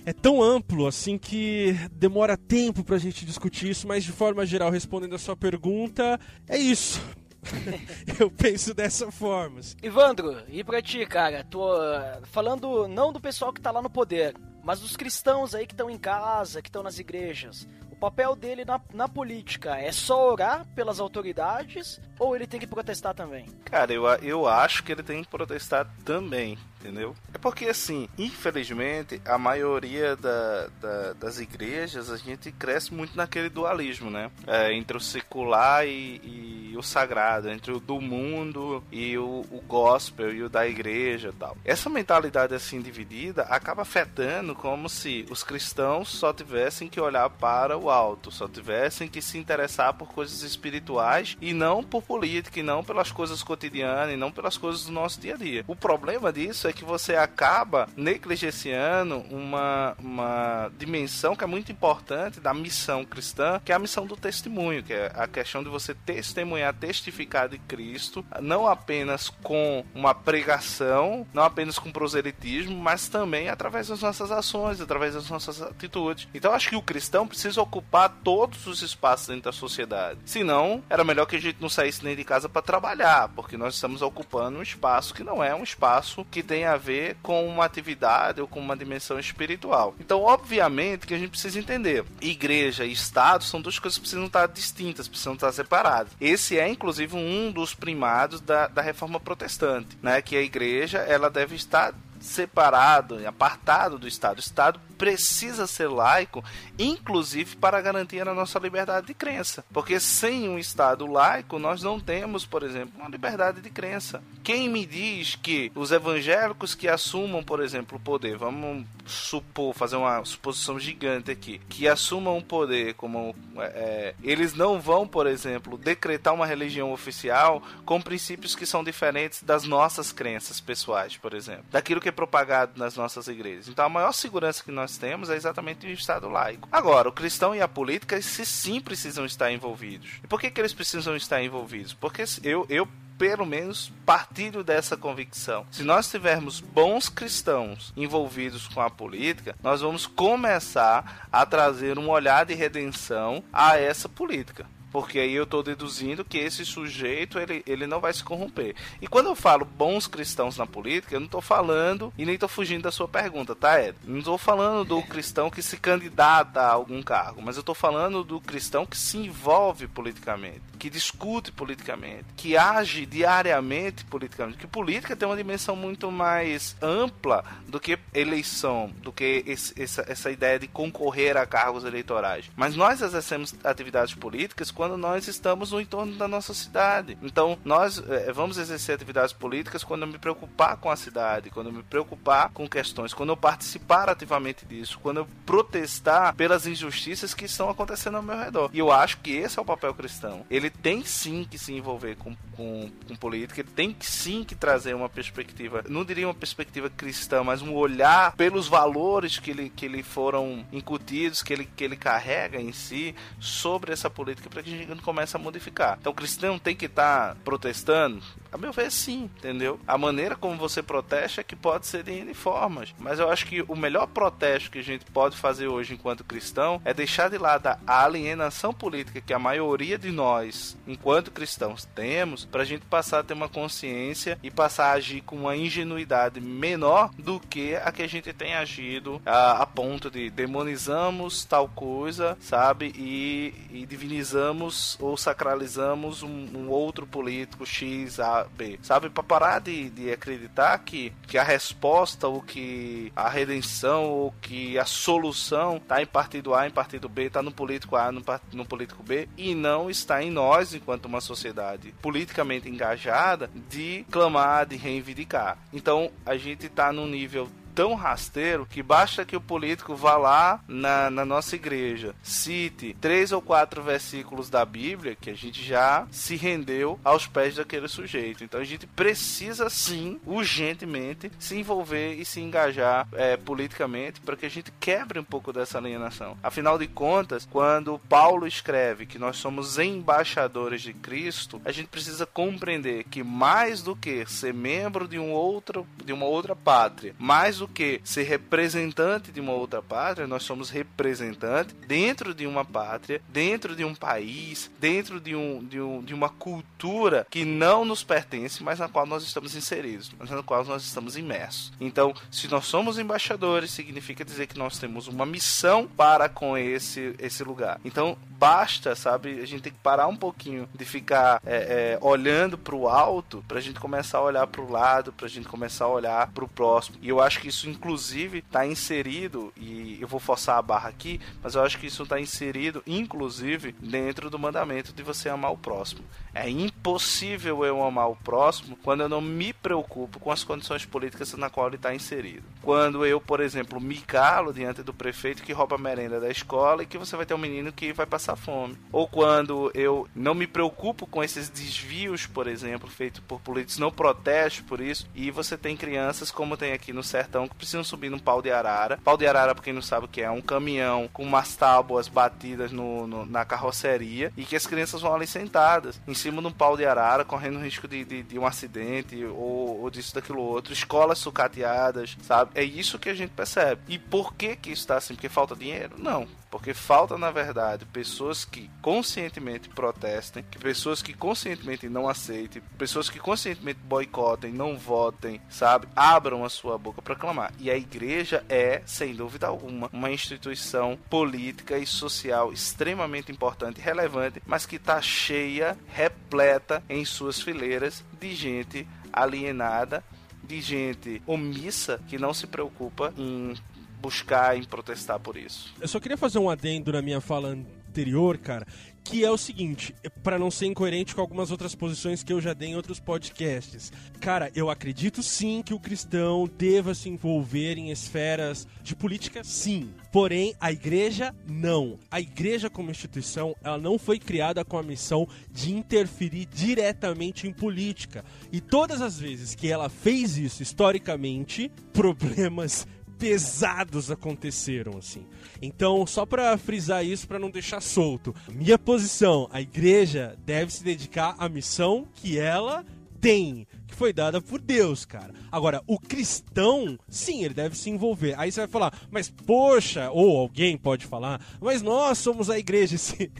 é tão amplo assim que demora tempo pra gente discutir isso, mas de forma geral, respondendo a sua pergunta, é isso. eu penso dessa forma. Assim. Ivandro, e pra ti, cara? Tô uh, falando não do pessoal que tá lá no poder, mas dos cristãos aí que estão em casa, que estão nas igrejas. O papel dele na, na política é só orar pelas autoridades ou ele tem que protestar também? Cara, eu, eu acho que ele tem que protestar também entendeu? É porque, assim, infelizmente, a maioria da, da, das igrejas, a gente cresce muito naquele dualismo, né? É, entre o secular e, e, o sagrado, entre o do mundo e o, o gospel e o da igreja tal. Essa mentalidade, assim, dividida, acaba afetando como se os cristãos só tivessem que olhar para o alto, só tivessem que se interessar por coisas espirituais e não por política, e não pelas coisas cotidianas, e não pelas coisas do nosso dia a dia. O problema disso é que você acaba negligenciando uma, uma dimensão que é muito importante da missão cristã, que é a missão do testemunho, que é a questão de você testemunhar, testificar de Cristo, não apenas com uma pregação, não apenas com proselitismo, mas também através das nossas ações, através das nossas atitudes. Então acho que o cristão precisa ocupar todos os espaços dentro da sociedade. Se não, era melhor que a gente não saísse nem de casa para trabalhar, porque nós estamos ocupando um espaço que não é um espaço que tem a ver com uma atividade ou com uma dimensão espiritual. Então, obviamente que a gente precisa entender, igreja e Estado são duas coisas que precisam estar distintas, precisam estar separadas. Esse é, inclusive, um dos primados da, da reforma protestante, né? Que a igreja ela deve estar separado, apartado do Estado. O Estado precisa ser laico, inclusive para garantir a nossa liberdade de crença. Porque sem um Estado laico, nós não temos, por exemplo, uma liberdade de crença. Quem me diz que os evangélicos que assumam, por exemplo, o poder, vamos supor, fazer uma suposição gigante aqui, que assumam o poder como. É, eles não vão, por exemplo, decretar uma religião oficial com princípios que são diferentes das nossas crenças pessoais, por exemplo, daquilo que é propagado nas nossas igrejas. Então a maior segurança que nós nós temos é exatamente o Estado laico. Agora, o cristão e a política, se sim precisam estar envolvidos. E por que, que eles precisam estar envolvidos? Porque eu, eu pelo menos partilho dessa convicção. Se nós tivermos bons cristãos envolvidos com a política, nós vamos começar a trazer um olhar de redenção a essa política porque aí eu estou deduzindo que esse sujeito ele, ele não vai se corromper. E quando eu falo bons cristãos na política, eu não estou falando e nem estou fugindo da sua pergunta, tá, Ed? Não estou falando do cristão que se candidata a algum cargo, mas eu estou falando do cristão que se envolve politicamente, que discute politicamente, que age diariamente politicamente. Que política tem uma dimensão muito mais ampla do que eleição, do que esse, essa, essa ideia de concorrer a cargos eleitorais. Mas nós exercemos atividades políticas quando quando nós estamos no entorno da nossa cidade. Então, nós é, vamos exercer atividades políticas quando eu me preocupar com a cidade, quando eu me preocupar com questões, quando eu participar ativamente disso, quando eu protestar pelas injustiças que estão acontecendo ao meu redor. E eu acho que esse é o papel cristão. Ele tem sim que se envolver com, com, com política, ele tem sim que trazer uma perspectiva, não diria uma perspectiva cristã, mas um olhar pelos valores que ele, que ele foram incutidos, que ele, que ele carrega em si sobre essa política para que a gente começa a modificar. Então o cristão tem que estar tá protestando? A meu ver, sim, entendeu? A maneira como você protesta é que pode ser de N formas. Mas eu acho que o melhor protesto que a gente pode fazer hoje enquanto cristão é deixar de lado a alienação política que a maioria de nós, enquanto cristãos, temos, para a gente passar a ter uma consciência e passar a agir com uma ingenuidade menor do que a que a gente tem agido a, a ponto de demonizamos tal coisa, sabe? E, e divinizamos ou sacralizamos um, um, outro político X, A, B. Sabe? Para parar de, de acreditar que, que a resposta, ou que a redenção, ou que a solução está em partido A, em partido B, está no político A, no, no político B, e não está em nós, enquanto uma sociedade politicamente engajada, de clamar, de reivindicar. Então a gente está num nível tão rasteiro que basta que o político vá lá na, na nossa igreja, cite três ou quatro versículos da Bíblia, que a gente já se rendeu aos pés daquele sujeito. Então a gente precisa sim, urgentemente, se envolver e se engajar é, politicamente para que a gente quebre um pouco dessa alienação. Afinal de contas, quando Paulo escreve que nós somos embaixadores de Cristo, a gente precisa compreender que mais do que ser membro de um outro, de uma outra pátria, mais do do que ser representante de uma outra pátria, nós somos representante dentro de uma pátria, dentro de um país, dentro de, um, de, um, de uma cultura que não nos pertence, mas na qual nós estamos inseridos, mas na qual nós estamos imersos. Então, se nós somos embaixadores, significa dizer que nós temos uma missão para com esse, esse lugar. Então, basta, sabe? A gente tem que parar um pouquinho de ficar é, é, olhando para o alto, para a gente começar a olhar para o lado, para a gente começar a olhar para o próximo. E eu acho que isso, inclusive, está inserido, e eu vou forçar a barra aqui, mas eu acho que isso está inserido, inclusive, dentro do mandamento de você amar o próximo. É impossível eu amar o próximo quando eu não me preocupo com as condições políticas na qual ele está inserido. Quando eu, por exemplo, me calo diante do prefeito que rouba a merenda da escola e que você vai ter um menino que vai passar fome. Ou quando eu não me preocupo com esses desvios, por exemplo, feitos por políticos, não protesto por isso, e você tem crianças, como tem aqui no sertão, que precisam subir num pau de arara. Pau de arara, pra quem não sabe o que é, é um caminhão com umas tábuas batidas no, no na carroceria e que as crianças vão ali sentadas em cima de um pau de arara, correndo risco de, de, de um acidente ou, ou, disso, daquilo outro. Escolas sucateadas, sabe? É isso que a gente percebe. E por que que isso está assim? Porque falta dinheiro? Não Porque falta, na verdade, pessoas que conscientemente protestem, que pessoas que conscientemente não aceitem, pessoas que conscientemente boicotem, não votem, sabe? Abram a sua boca para clamar. E a igreja é, sem dúvida alguma, uma instituição política e social extremamente importante e relevante, mas que está cheia, repleta em suas fileiras de gente alienada, de gente omissa que não se preocupa em buscar, em protestar por isso. Eu só queria fazer um adendo na minha fala anterior, cara, que é o seguinte, para não ser incoerente com algumas outras posições que eu já dei em outros podcasts. Cara, eu acredito sim que o cristão deva se envolver em esferas de política, sim. Porém, a igreja não. A igreja como instituição, ela não foi criada com a missão de interferir diretamente em política. E todas as vezes que ela fez isso historicamente, problemas pesados aconteceram, assim. Então, só para frisar isso, para não deixar solto, minha posição: a igreja deve se dedicar à missão que ela tem, que foi dada por Deus, cara. Agora, o cristão, sim, ele deve se envolver. Aí você vai falar, mas poxa, ou alguém pode falar, mas nós somos a igreja, esse,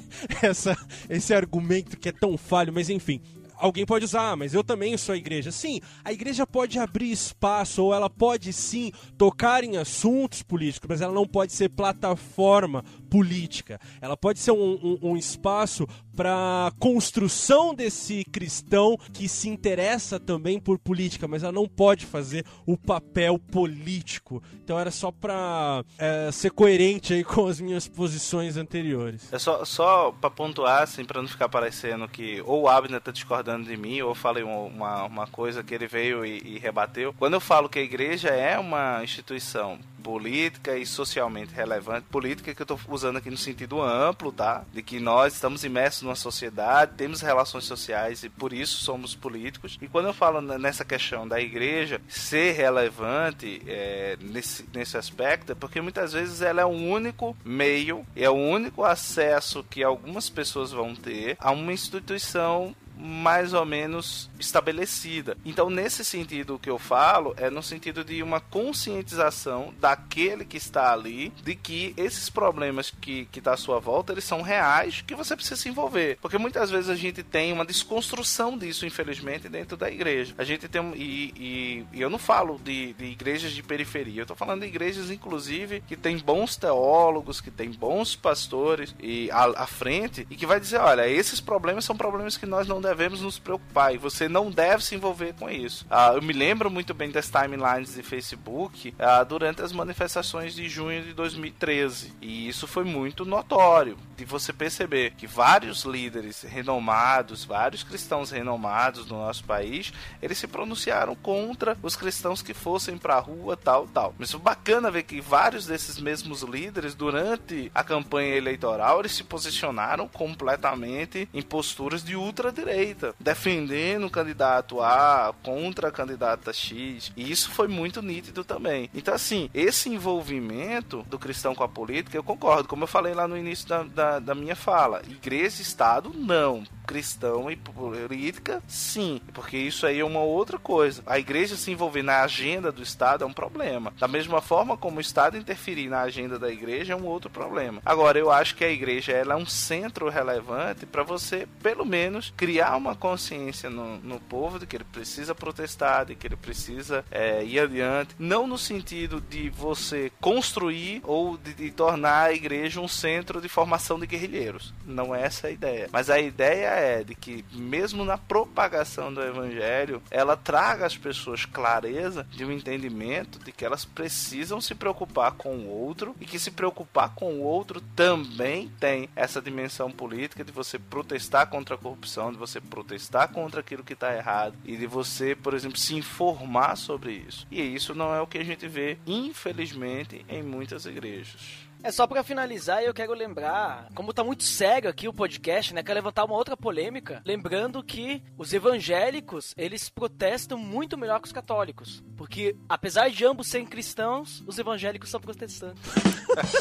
essa, esse argumento que é tão falho, mas enfim alguém pode usar, ah, mas eu também sou a igreja. Sim, a igreja pode abrir espaço, ou ela pode sim tocar em assuntos políticos, mas ela não pode ser plataforma política. Ela pode ser um, um, um espaço para construção desse cristão que se interessa também por política, mas ela não pode fazer o papel político. Então era só para é, ser coerente aí com as minhas posições anteriores. É só, só para pontuar, assim, para não ficar parecendo que ou o Abner tá discordando de mim, ou eu falei uma, uma coisa que ele veio e, e rebateu. Quando eu falo que a igreja é uma instituição política e socialmente relevante. Política que eu estou usando aqui no sentido amplo, tá? De que nós estamos imersos numa sociedade, temos relações sociais e por isso somos políticos. E quando eu falo nessa questão da igreja ser relevante é, nesse, nesse aspecto, é porque muitas vezes ela é o único meio, é o único acesso que algumas pessoas vão ter a uma instituição mais ou menos estabelecida. Então, nesse sentido, que eu falo é no sentido de uma conscientização daquele que está ali de que esses problemas que, que tá à sua volta, eles são reais, que você precisa se envolver. Porque muitas vezes a gente tem uma desconstrução disso, infelizmente, dentro da igreja. A gente tem. E, e, e eu não falo de, de igrejas de periferia, eu estou falando de igrejas, inclusive, que tem bons teólogos, que tem bons pastores e à, à frente, e que vai dizer: olha, esses problemas são problemas que nós não devemos nos preocupar e você não deve se envolver com isso. Ah, eu me lembro muito bem das timelines de Facebook ah, durante as manifestações de junho de 2013 e isso foi muito notório de você perceber que vários líderes renomados, vários cristãos renomados no nosso país, eles se pronunciaram contra os cristãos que fossem para a rua, tal, tal. Mas é bacana ver que vários desses mesmos líderes durante a campanha eleitoral eles se posicionaram completamente em posturas de ultradireita direita, defendendo o candidato A contra a candidata X. E isso foi muito nítido também. Então, assim, esse envolvimento do cristão com a política, eu concordo. Como eu falei lá no início da, da, da minha fala, igreja e Estado, não cristão e política, sim, porque isso aí é uma outra coisa. A igreja se envolver na agenda do Estado é um problema. Da mesma forma como o Estado interferir na agenda da igreja é um outro problema. Agora, eu acho que a igreja ela é um centro relevante para você, pelo menos, criar uma consciência no, no, povo de que ele precisa protestar, de que ele precisa é, ir adiante. Não no sentido de você construir ou de, de tornar a igreja um centro de formação de guerrilheiros. Não é essa a ideia. Mas a ideia é de que, mesmo na propagação do evangelho, ela traga às pessoas clareza de um entendimento de que elas precisam se preocupar com o outro e que se preocupar com o outro também tem essa dimensão política de você protestar contra a corrupção, de você protestar contra aquilo que está errado e de você, por exemplo, se informar sobre isso. E isso não é o que a gente vê, infelizmente, em muitas igrejas. É só para finalizar, eu quero lembrar, como tá muito sério aqui o podcast, né? Quero levantar uma outra polêmica, lembrando que os evangélicos, eles protestam muito melhor que os católicos, porque apesar de ambos serem cristãos, os evangélicos são protestantes.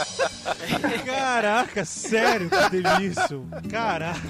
Caraca, sério que isso? Caraca.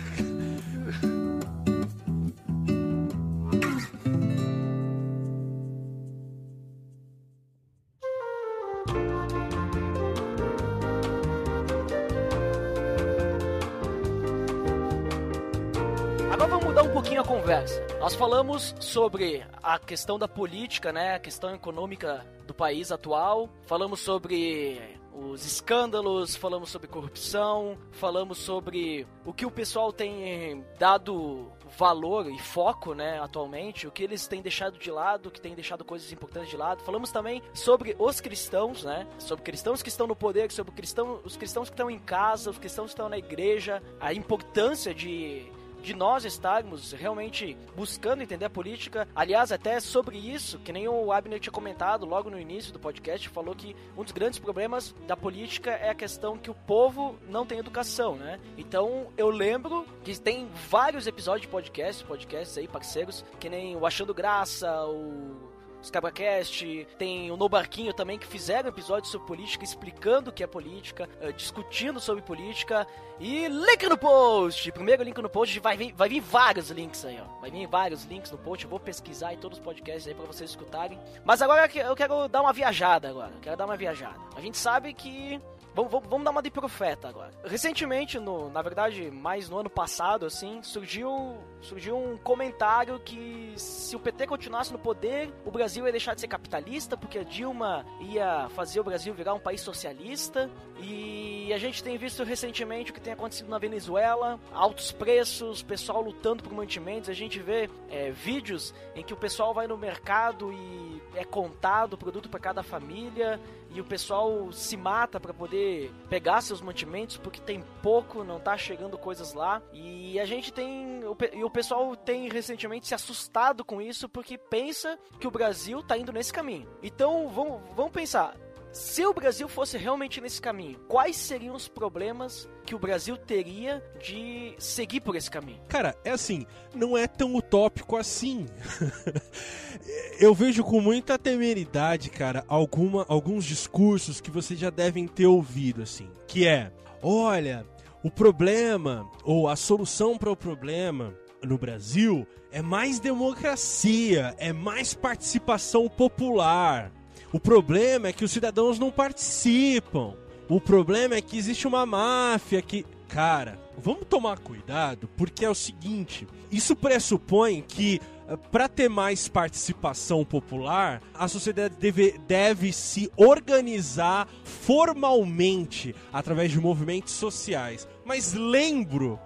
Conversa. Nós falamos sobre a questão da política, né? A questão econômica do país atual. Falamos sobre os escândalos, falamos sobre corrupção, falamos sobre o que o pessoal tem dado valor e foco, né, atualmente, o que eles têm deixado de lado, o que têm deixado coisas importantes de lado. Falamos também sobre os cristãos, né, sobre cristãos que estão no poder, sobre cristão, os cristãos que estão em casa, os cristãos que estão na igreja, a importância de de nós estarmos realmente buscando entender a política. Aliás, até sobre isso, que nem o Abner tinha comentado logo no início do podcast, falou que um dos grandes problemas da política é a questão que o povo não tem educação, né? Então, eu lembro que tem vários episódios de podcast, podcasts aí, parceiros, que nem o Achando Graça, o os CabraCast, tem o No Barquinho também, que fizeram episódios sobre política, explicando o que é política, uh, discutindo sobre política. E link no post! Primeiro link no post, vai vir, vai vir vários links aí, ó. Vai vir vários links no post, eu vou pesquisar em todos os podcasts aí pra vocês escutarem. Mas agora eu quero dar uma viajada agora, eu quero dar uma viajada. A gente sabe que Vamos, vamos, vamos, dar uma de profeta agora. Recentemente, no, na verdade, mais no ano passado, assim, surgiu, surgiu um comentário que se o PT continuasse no poder, o Brasil ia deixar de ser capitalista, porque a Dilma ia fazer o Brasil virar um país socialista. E a gente tem visto recentemente o que tem acontecido na Venezuela, altos preços, pessoal lutando por mantimentos. A gente vê é, vídeos em que o pessoal vai no mercado e é contado o produto para cada família e o pessoal se mata para poder pegar seus mantimentos porque tem pouco, não tá chegando coisas lá. E a gente tem e o pessoal tem recentemente se assustado com isso porque pensa que o Brasil tá indo nesse caminho. Então, vamos, vamos pensar, se o Brasil fosse realmente nesse caminho, quais seriam os problemas que o Brasil teria de seguir por esse caminho? Cara, é assim, não é tão utópico assim. Eu vejo com muita temeridade, cara, alguma, alguns discursos que vocês já devem ter ouvido, assim, que é, olha, o problema ou a solução para o problema no Brasil é mais democracia, é mais participação popular. O problema é que os cidadãos não participam. O problema é que existe uma máfia que. Cara, vamos tomar cuidado, porque é o seguinte: isso pressupõe que eh, para ter mais participação popular, a sociedade deve, deve se organizar formalmente através de movimentos sociais. Mas lembro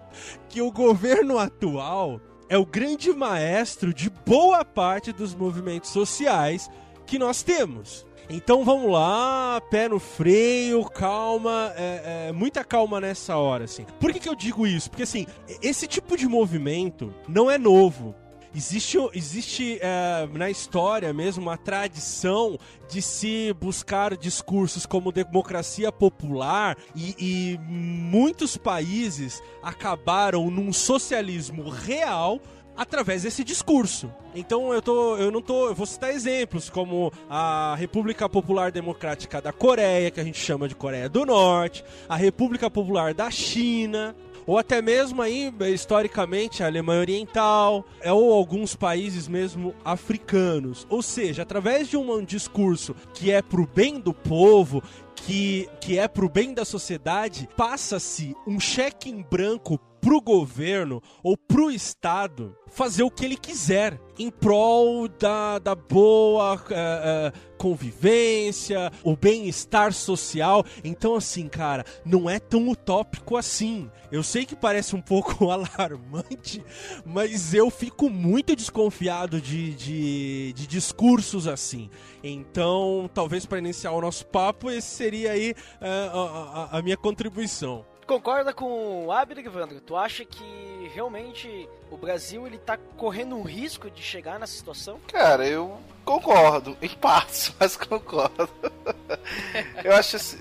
que o governo atual é o grande maestro de boa parte dos movimentos sociais que nós temos. Então vamos lá, pé no freio, calma, é, é, muita calma nessa hora, assim. Por que, que eu digo isso? Porque assim, esse tipo de movimento não é novo. Existe, existe é, na história mesmo uma tradição de se buscar discursos como democracia popular e, e muitos países acabaram num socialismo real através desse discurso. Então eu tô, eu não tô, eu vou citar exemplos como a República Popular Democrática da Coreia, que a gente chama de Coreia do Norte, a República Popular da China, ou até mesmo aí historicamente a Alemanha Oriental, é, ou alguns países mesmo africanos. Ou seja, através de um discurso que é pro bem do povo, que, que é pro bem da sociedade, passa-se um cheque em branco pro governo ou pro Estado fazer o que ele quiser em prol da, da boa uh, uh, convivência, o bem-estar social. Então, assim, cara, não é tão utópico assim. Eu sei que parece um pouco alarmante, mas eu fico muito desconfiado de, de, de discursos assim. Então, talvez para iniciar o nosso papo, esse seria aí uh, a, a, a minha contribuição concorda com o Abner, Evandro? Tu acha que realmente o Brasil ele tá correndo um risco de chegar nessa situação? Cara, eu concordo, em partes, mas concordo. eu acho assim.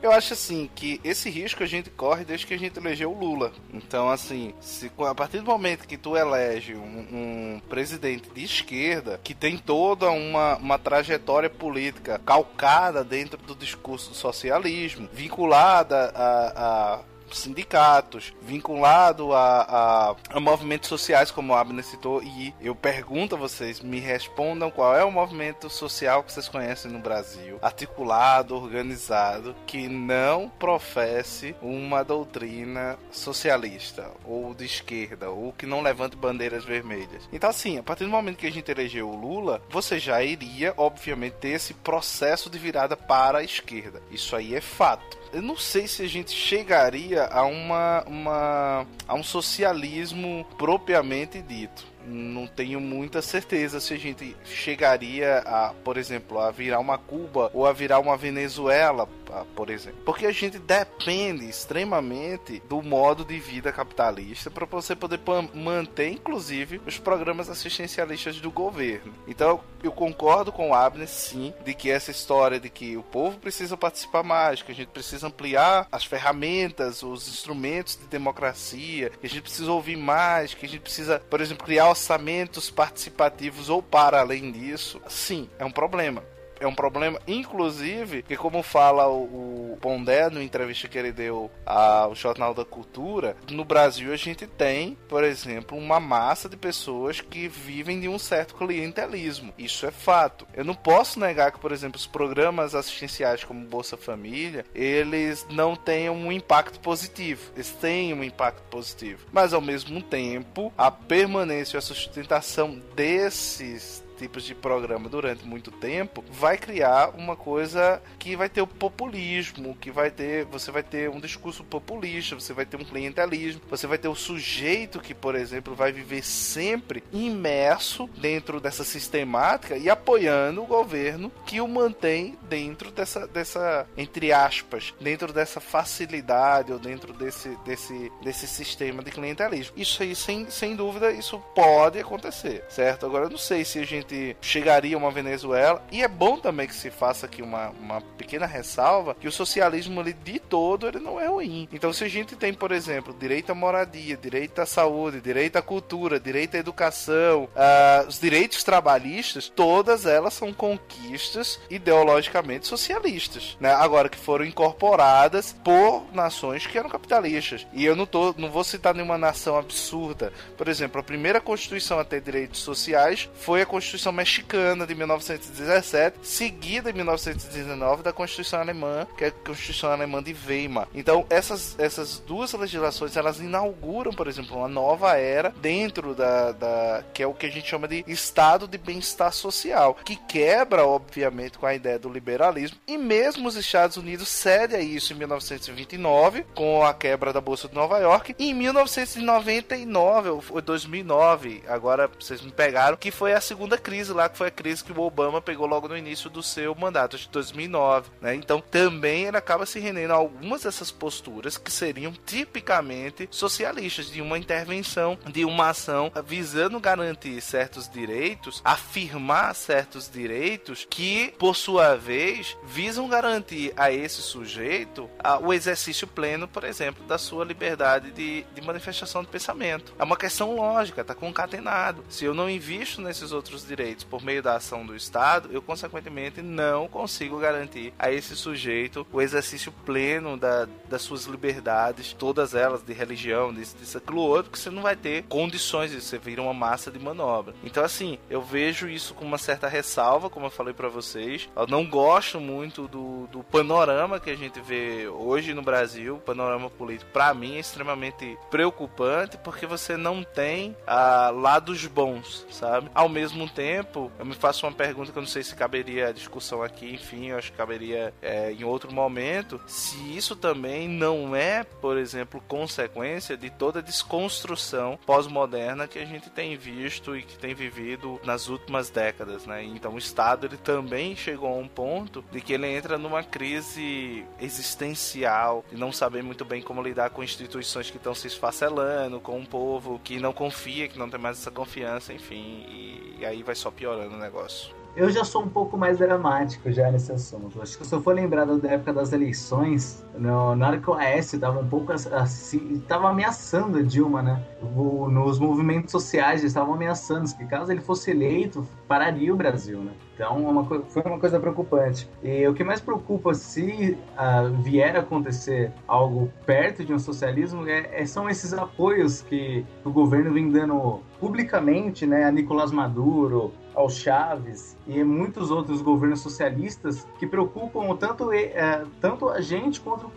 Eu acho assim que esse risco a gente corre desde que a gente elegeu o Lula. Então, assim, se, a partir do momento que tu elege um, um presidente de esquerda que tem toda uma, uma trajetória política calcada dentro do discurso do socialismo, vinculada a, a sindicatos, vinculado a, a, a movimentos sociais, como o Abner citou, e eu pergunto a vocês, me respondam qual é o movimento social que vocês conhecem no Brasil, articulado, organizado, que não professe uma doutrina socialista ou de esquerda, ou que não levante bandeiras vermelhas. Então, assim, a partir do momento que a gente elegeu o Lula, você já iria, obviamente, ter esse processo de virada para a esquerda. Isso aí é fato. Eu não sei se a gente chegaria a uma, uma a um socialismo propriamente dito. Não tenho muita certeza se a gente chegaria a, por exemplo, a virar uma Cuba ou a virar uma Venezuela, por exemplo. Porque a gente depende extremamente do modo de vida capitalista para você poder manter, inclusive, os programas assistencialistas do governo. Então, eu concordo com o Abner, sim, de que essa história de que o povo precisa participar mais, que a gente precisa ampliar as ferramentas, os instrumentos de democracia, que a gente precisa ouvir mais, que a gente precisa, por exemplo, criar orçamentos participativos ou para além disso, sim, é um problema é um problema, inclusive, que como fala o, Pondé no entrevista que ele deu ao Jornal da Cultura, no Brasil a gente tem, por exemplo, uma massa de pessoas que vivem de um certo clientelismo. Isso é fato. Eu não posso negar que, por exemplo, os programas assistenciais como Bolsa Família, eles não tenham um impacto positivo. Eles têm um impacto positivo. Mas ao mesmo tempo, a permanência e a sustentação desses tipos de programa durante muito tempo, vai criar uma coisa que vai ter o populismo, que vai ter, você vai ter um discurso populista, você vai ter um clientelismo, você vai ter o sujeito que, por exemplo, vai viver sempre imerso dentro dessa sistemática e apoiando o governo que o mantém dentro dessa, dessa entre aspas, dentro dessa facilidade ou dentro desse, desse, desse sistema de clientelismo. Isso aí, sem, sem dúvida, isso pode acontecer, certo? Agora, eu não sei se a gente chegaria uma Venezuela. E é bom também que se faça aqui uma, uma pequena ressalva que o socialismo ali de todo ele não é ruim. Então se a gente tem, por exemplo, direito à moradia, direito à saúde, direito à cultura, direito à educação, uh, os direitos trabalhistas, todas elas são conquistas ideologicamente socialistas, né? Agora que foram incorporadas por nações que eram capitalistas. E eu não tô, não vou citar nenhuma nação absurda. Por exemplo, a primeira constituição a ter direitos sociais foi a Constituição Constituição Mexicana de 1917, seguida em 1919 da Constituição Alemã, que é a Constituição Alemã de Weimar. Então, essas, essas duas legislações, elas inauguram, por exemplo, uma nova era dentro da, da que é o que a gente chama de estado de bem-estar social, que quebra, obviamente, com a ideia do liberalismo, e mesmo os Estados Unidos cedem a isso em 1929, com a quebra da Bolsa de Nova York, e em 1999, ou 2009, agora vocês me pegaram, que foi a segunda crise lá, que foi a crise que o Obama pegou logo no início do seu mandato, de 2009, né? Então também ele acaba se rendendo a algumas dessas posturas que seriam tipicamente socialistas, de uma intervenção, de uma ação visando garantir certos direitos, afirmar certos direitos que, por sua vez, visam garantir a esse sujeito a, o exercício pleno, por exemplo, da sua liberdade de, de manifestação de pensamento. É uma questão lógica, tá concatenado. Se eu não invisto nesses outros direitos, direitos por meio da ação do Estado, eu consequentemente não consigo garantir a esse sujeito o exercício pleno da, das suas liberdades, todas elas de religião, disso, disso, aquilo outro, que você não vai ter condições de você vira uma massa de manobra. Então, assim, eu vejo isso com uma certa ressalva, como eu falei para vocês. Eu não gosto muito do, do panorama que a gente vê hoje no Brasil, o panorama político, para mim é extremamente preocupante, porque você não tem ah, lados bons, sabe? Ao mesmo tempo, eu me faço uma pergunta que eu não sei se caberia a discussão aqui, enfim, eu acho que caberia é, em outro momento. Se isso também não é, por exemplo, consequência de toda a desconstrução pós-moderna que a gente tem visto e que tem vivido nas últimas décadas, né? Então o Estado ele também chegou a um ponto de que ele entra numa crise existencial e não saber muito bem como lidar com instituições que estão se esfacelando, com um povo que não confia, que não tem mais essa confiança, enfim, e, e aí vai só piorando o negócio. Eu já sou um pouco mais dramático já nesse assunto. Acho que se eu for lembrado da época das eleições, no, na hora que o AS estava um pouco assim, estava ameaçando Dilma, né? O, nos movimentos sociais estavam ameaçando que caso ele fosse eleito, pararia o Brasil, né? Então é uma, foi uma coisa preocupante. E o que mais preocupa se uh, vier a acontecer algo perto de um socialismo é, é, são esses apoios que o governo vem dando publicamente né, a Nicolás Maduro, ao Chaves e muitos outros governos socialistas que preocupam tanto, é, tanto a gente quanto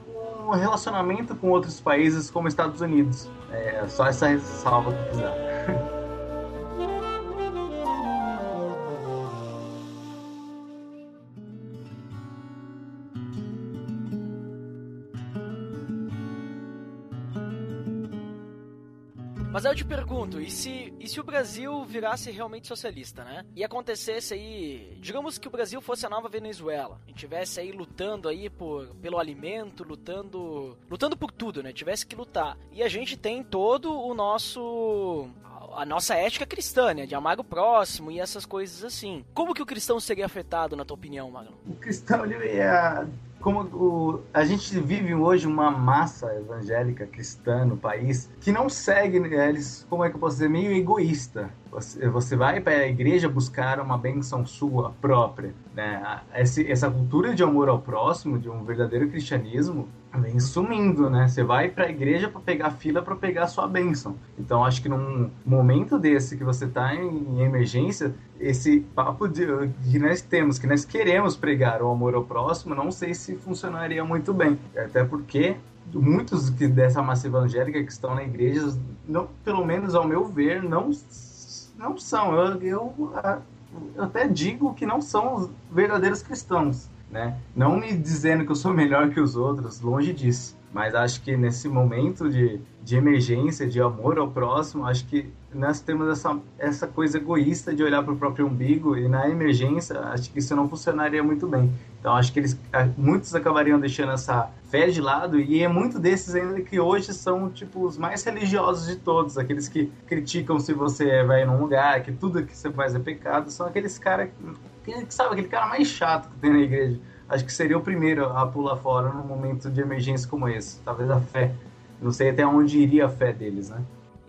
o relacionamento com outros países como Estados Unidos. É só essa ressalva que quiser. Mas aí eu te pergunto, e se, e se o Brasil virasse realmente socialista, né? E acontecesse aí, digamos que o Brasil fosse a nova Venezuela, e tivesse aí lutando aí por, pelo alimento, lutando, lutando por tudo, né? Tivesse que lutar. E a gente tem todo o nosso a nossa ética cristã, né? De amar o próximo e essas coisas assim. Como que o cristão seria afetado, na tua opinião, Magno? O cristão, ele ia como o, a gente vive hoje uma massa evangélica cristã no país que não segue né, eles, como é que eu posso dizer, meio egoísta. Você, você vai para a igreja buscar uma benção sua própria. Né? Essa, essa cultura de amor ao próximo, de um verdadeiro cristianismo, vem sumindo, né? Você vai para a igreja para pegar fila para pegar a sua bênção. Então acho que num momento desse que você está em emergência, esse papo de, que nós temos, que nós queremos pregar o amor ao próximo, não sei se funcionaria muito bem. Até porque muitos que dessa massa evangélica que estão na igreja, não, pelo menos ao meu ver, não não são. Eu, eu, eu até digo que não são os verdadeiros cristãos, né? Não me dizendo que eu sou melhor que os outros, longe disso. Mas acho que nesse momento de, de emergência, de amor ao próximo, acho que nós temos essa, essa coisa egoísta de olhar para o próprio umbigo e na emergência, acho que isso não funcionaria muito bem. Então acho que eles muitos acabariam deixando essa fé de lado e é muito desses ainda que hoje são tipo os mais religiosos de todos, aqueles que criticam se você vai num lugar, que tudo que você faz é pecado, são aqueles caras que, que sabe aquele cara mais chato que tem na igreja. Acho que seria o primeiro a pular fora num momento de emergência como esse, talvez a fé. Não sei até onde iria a fé deles, né?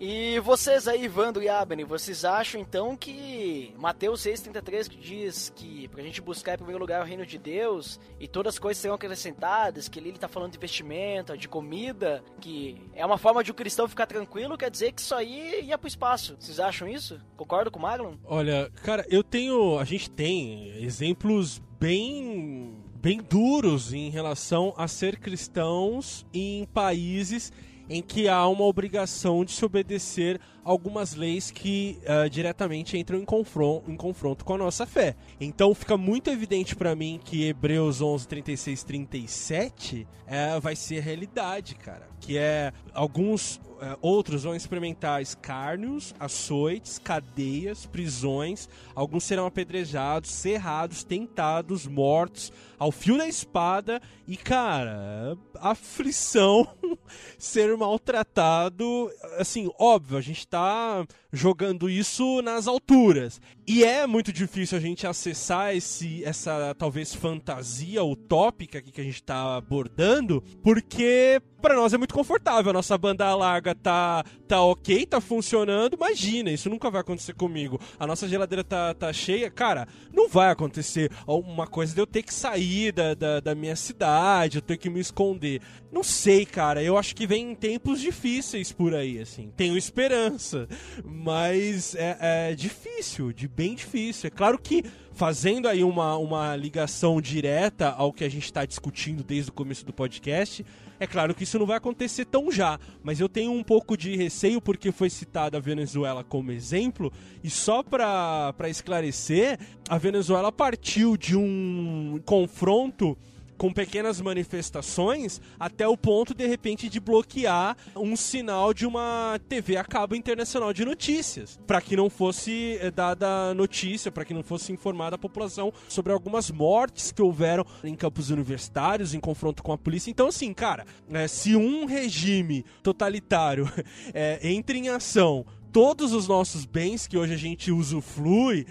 E vocês aí, Vando e Abner, vocês acham então que Mateus 6,33 que diz que pra gente buscar em primeiro lugar o reino de Deus e todas as coisas serão acrescentadas, que ali ele tá falando de vestimenta, de comida, que é uma forma de o um cristão ficar tranquilo, quer dizer que isso aí ia pro espaço. Vocês acham isso? Concordo com o Maglon? Olha, cara, eu tenho. A gente tem exemplos bem. bem duros em relação a ser cristãos em países em que há uma obrigação de se obedecer algumas leis que uh, diretamente entram em confronto, em confronto com a nossa fé. Então fica muito evidente para mim que Hebreus 11, 36, 37 uh, vai ser realidade, cara. Que é alguns uh, outros vão experimentar escárnios, açoites, cadeias, prisões. Alguns serão apedrejados, cerrados, tentados, mortos ao fio da espada. E, cara, aflição, ser maltratado. Assim, óbvio, a gente tá jogando isso nas alturas. E é muito difícil a gente acessar esse, essa talvez fantasia utópica aqui que a gente tá abordando, porque para nós é muito confortável. A nossa banda larga tá, tá ok, tá funcionando. Imagina, isso nunca vai acontecer comigo. A nossa geladeira tá, tá cheia. Cara, não vai acontecer. Uma coisa de eu ter que sair da, da, da minha cidade, eu ter que me esconder. Não sei, cara. Eu acho que vem tempos difíceis por aí, assim. Tenho esperança. Mas é, é difícil, de bem difícil. É claro que fazendo aí uma, uma ligação direta ao que a gente está discutindo desde o começo do podcast, é claro que isso não vai acontecer tão já, mas eu tenho um pouco de receio porque foi citada a Venezuela como exemplo, e só para esclarecer, a Venezuela partiu de um confronto com pequenas manifestações até o ponto de repente de bloquear um sinal de uma TV a cabo internacional de notícias, para que não fosse eh, dada notícia, para que não fosse informada a população sobre algumas mortes que houveram em campos universitários em confronto com a polícia. Então assim, cara, é, se um regime totalitário é, entra em ação, todos os nossos bens que hoje a gente usufrui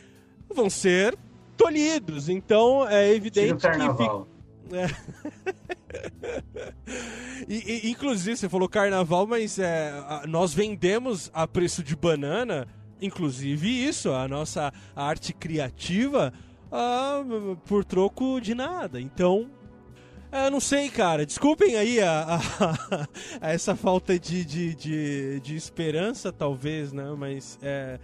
vão ser tolhidos. Então é evidente que fica. E, e, inclusive, você falou carnaval, mas é, nós vendemos a preço de banana, inclusive isso, a nossa arte criativa, ah, por troco de nada. Então, é, eu não sei, cara. Desculpem aí a, a- a essa falta de, de, de, de esperança, talvez, né? Mas é,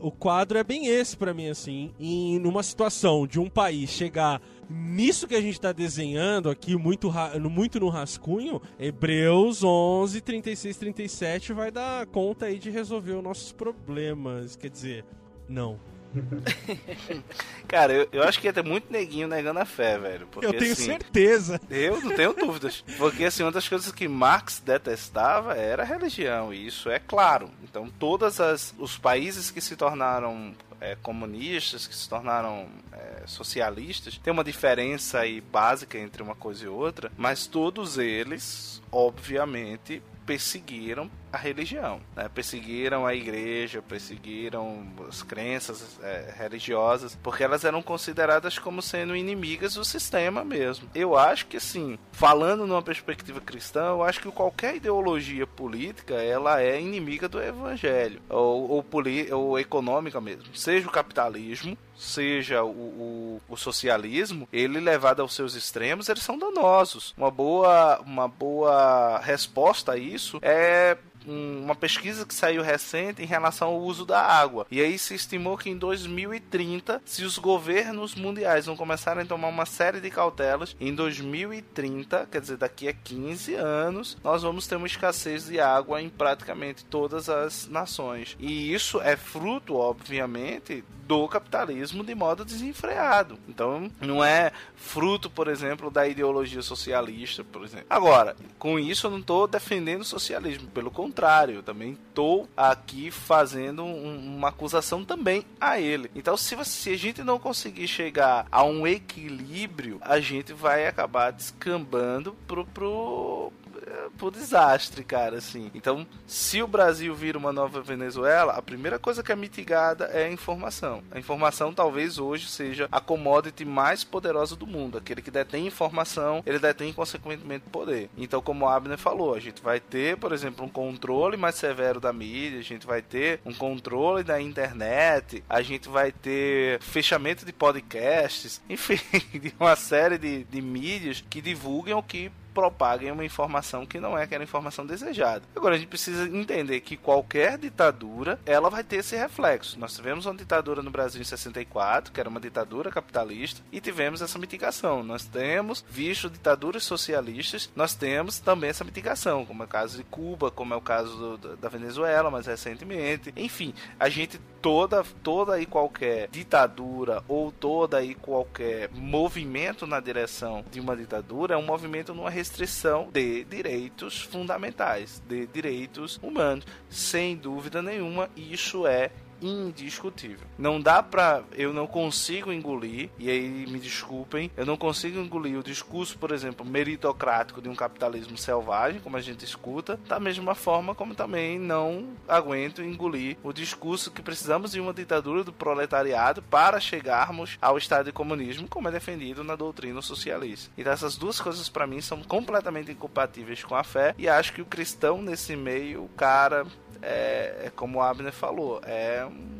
o quadro é bem esse pra mim, assim. Em numa situação de um país chegar nisso que a gente tá desenhando aqui, muito, muito no rascunho, Hebreus 11, 36, 37 vai dar conta aí de resolver os nossos problemas. Quer dizer, não. Cara, eu, eu acho que ia ter muito neguinho negando a fé, velho. Porque, Eu tenho assim, certeza. Eu não tenho dúvidas. Porque, assim, uma das coisas que Marx detestava era a religião, e isso é claro. Então, todos os países que se tornaram é, comunistas, que se tornaram é, socialistas, tem uma diferença aí básica entre uma coisa e outra, mas todos eles, obviamente, perseguiram a religião, né? perseguiram a igreja, perseguiram as crenças é, religiosas, porque elas eram consideradas como sendo inimigas do sistema mesmo. Eu acho que assim, falando numa perspectiva cristã, eu acho que qualquer ideologia política ela é inimiga do evangelho ou, ou, ou econômica mesmo, seja o capitalismo, seja o, o, o socialismo, ele levado aos seus extremos, eles são danosos. Uma boa, uma boa resposta a isso é um- uma pesquisa que saiu recente em relação ao uso da água. E aí se estimou que em 2030, se os governos mundiais não começarem a tomar uma série de cautelas, em 2030, quer dizer, daqui a 15 anos, nós vamos ter uma escassez de água em praticamente todas as nações. E isso é fruto, obviamente, do capitalismo de modo desenfreado. Então, não é fruto, por exemplo, da ideologia socialista, por exemplo. Agora, com isso eu não estou defendendo o socialismo, pelo contrário, eu também estou aqui fazendo um- uma acusação também a ele. Então, se, você- se a gente não conseguir chegar a um equilíbrio, a gente vai acabar descambando pro, pro eh, pro desastre, cara, assim. Então, se o Brasil vira uma nova Venezuela, a primeira coisa que é mitigada é a informação. A informação talvez hoje seja a commodity mais poderosa do mundo. Aquele que detém informação, ele detém consequentemente poder. Então, como o Abner falou, a gente vai ter, por exemplo, um controle mais severo da mídia, a gente vai ter um controle da internet, a gente vai ter fechamento de podcasts, enfim, de uma série de, de mídias que divulguem o que propaguem uma informação que não é aquela informação desejada. Agora a gente precisa entender que qualquer ditadura, ela vai ter esse reflexo. Nós tivemos uma ditadura no Brasil em 64, que era uma ditadura capitalista, e tivemos essa mitigação. Nós temos visto ditaduras socialistas, nós temos também essa mitigação, como é o caso de Cuba, como é o caso do- da Venezuela, mais recentemente. Enfim, a gente toda toda e qualquer ditadura ou toda e qualquer movimento na direção de uma ditadura é um movimento numa restrição de direitos fundamentais, de direitos humanos. Sem dúvida nenhuma, isso é indiscutível. Não dá pra. Eu não consigo engolir, e aí me desculpem, eu não consigo engolir o discurso, por exemplo, meritocrático de um capitalismo selvagem, como a gente escuta, da mesma forma como também não aguento engolir o discurso que precisamos de uma ditadura do proletariado para chegarmos ao estado de comunismo, como é defendido na doutrina socialista. Então, essas duas coisas para mim são completamente incompatíveis com a fé, e acho que o cristão nesse meio, o cara é, é como o Abner falou, é um,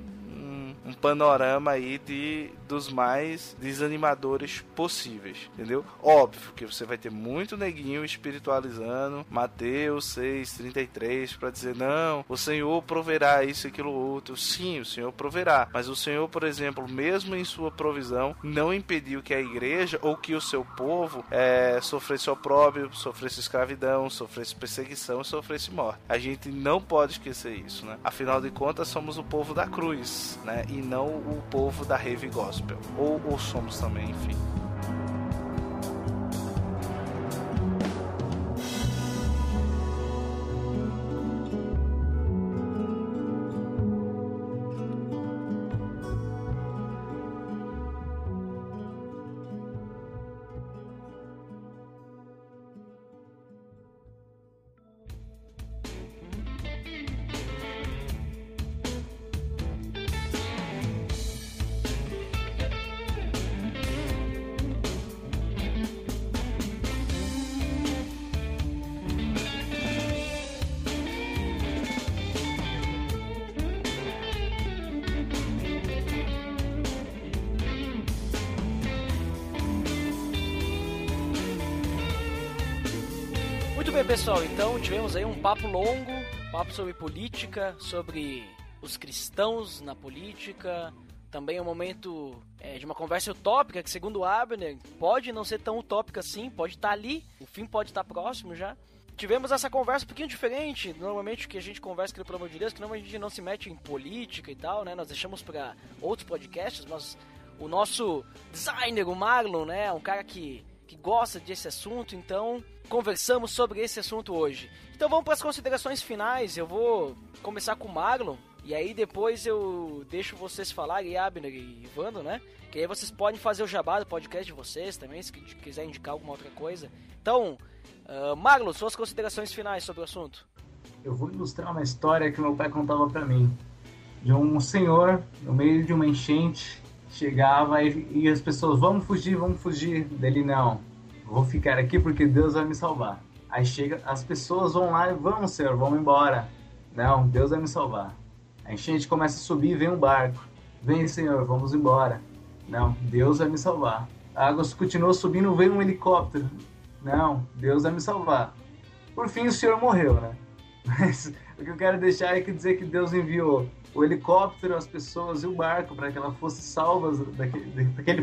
um panorama aí de, dos mais desanimadores possíveis, entendeu? Óbvio que você vai ter muito neguinho espiritualizando Mateus 6, 33 para dizer, não, o Senhor proverá isso e aquilo outro. Sim, o Senhor proverá, mas o Senhor, por exemplo, mesmo em sua provisão, não impediu que a igreja ou que o seu povo é, sofresse opróbrio, sofresse escravidão, sofresse perseguição, sofresse morte. A gente não pode esquecer isso, né? Afinal de contas, somos o povo da cruz, né? E não o povo da rave gospel. Ou, ou somos também, enfim. Longo, papo sobre política, sobre os cristãos na política. Também um momento é, de uma conversa utópica, que segundo Abner, pode não ser tão utópica assim, pode estar ali, o fim pode estar próximo já. Tivemos essa conversa um pouquinho diferente. Normalmente que a gente conversa aqui no Pelo Amor de Deus, que normalmente a gente não se mete em política e tal, né? Nós deixamos para outros podcasts, mas o nosso designer, o Marlon, né? É um cara que, que gosta desse assunto, então conversamos sobre esse assunto hoje. Então vamos para as considerações finais. Eu vou começar com o Marlon. E aí depois eu deixo vocês falarem, Abner e Ivando, né? Que aí vocês podem fazer o jabá do podcast de vocês também, se quiser indicar alguma outra coisa. Então, uh, Marlon, suas considerações finais sobre o assunto. Eu vou ilustrar uma história que meu pai contava para mim. De um senhor, no meio de uma enchente, chegava e, e as pessoas, vamos fugir, vamos fugir. Dele, não, vou ficar aqui porque Deus vai me salvar. Aí chega, as pessoas vão lá e vamos, senhor, vamos embora. Não, Deus vai me salvar. A enchente começa a subir vem um barco. Vem, senhor, vamos embora. Não, Deus vai me salvar. A água continua subindo, vem um helicóptero. Não, Deus vai me salvar. Por fim, o senhor morreu, né? Mas o que eu quero deixar é que dizer que Deus enviou o helicóptero, as pessoas e o barco para que ela fosse salva,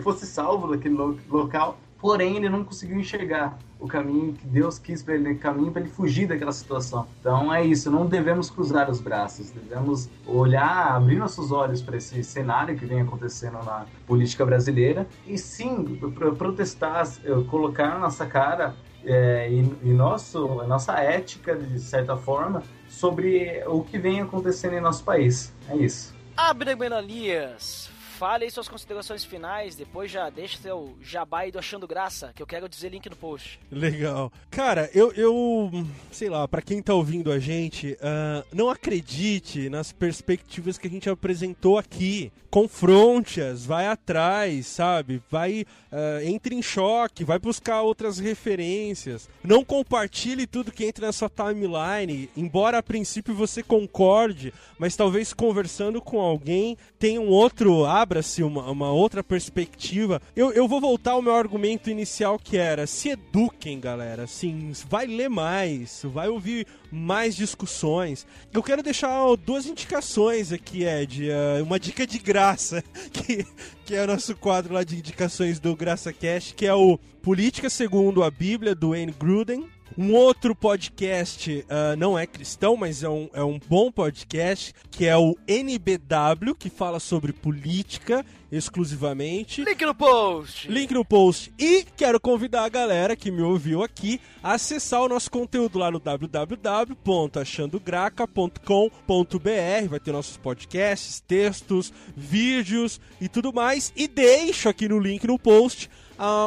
fosse salvo daquele local porém ele não conseguiu enxergar o caminho que Deus quis para ele, o caminho para ele fugir daquela situação. Então é isso, não devemos cruzar os braços, devemos olhar, abrir nossos olhos para esse cenário que vem acontecendo na política brasileira e sim protestar, colocar nossa cara é, e, e nosso, a nossa ética, de certa forma, sobre o que vem acontecendo em nosso país. É isso. Abre Benalias, fale aí suas considerações finais, depois já deixa seu jabá aí do Achando Graça, que eu quero dizer link no post. Legal. Cara, eu, eu sei lá, para quem tá ouvindo a gente, uh, não acredite nas perspectivas que a gente apresentou aqui. Confronte-as, vai atrás, sabe? Vai, uh, entre em choque, vai buscar outras referências. Não compartilhe tudo que entra na sua timeline, embora a princípio você concorde, mas talvez conversando com alguém tenha um outro abra-se uma, uma, outra perspectiva. Eu, eu vou voltar ao meu argumento inicial que era: se eduquem, galera. Assim, vai ler mais, vai ouvir mais discussões. Eu quero deixar duas indicações aqui, Ed. Uh, uma dica de graça, que, que é o nosso quadro lá de indicações do Graça Cash, que é o Política Segundo a Bíblia, do Wayne Gruden. Um outro podcast uh, não é cristão, mas é um, é um bom podcast, que é o NBW, que fala sobre política exclusivamente. Link no post! Link no post. E quero convidar a galera que me ouviu aqui a acessar o nosso conteúdo lá no www.achandograca.com.br. Vai ter nossos podcasts, textos, vídeos e tudo mais. E deixo aqui no link no post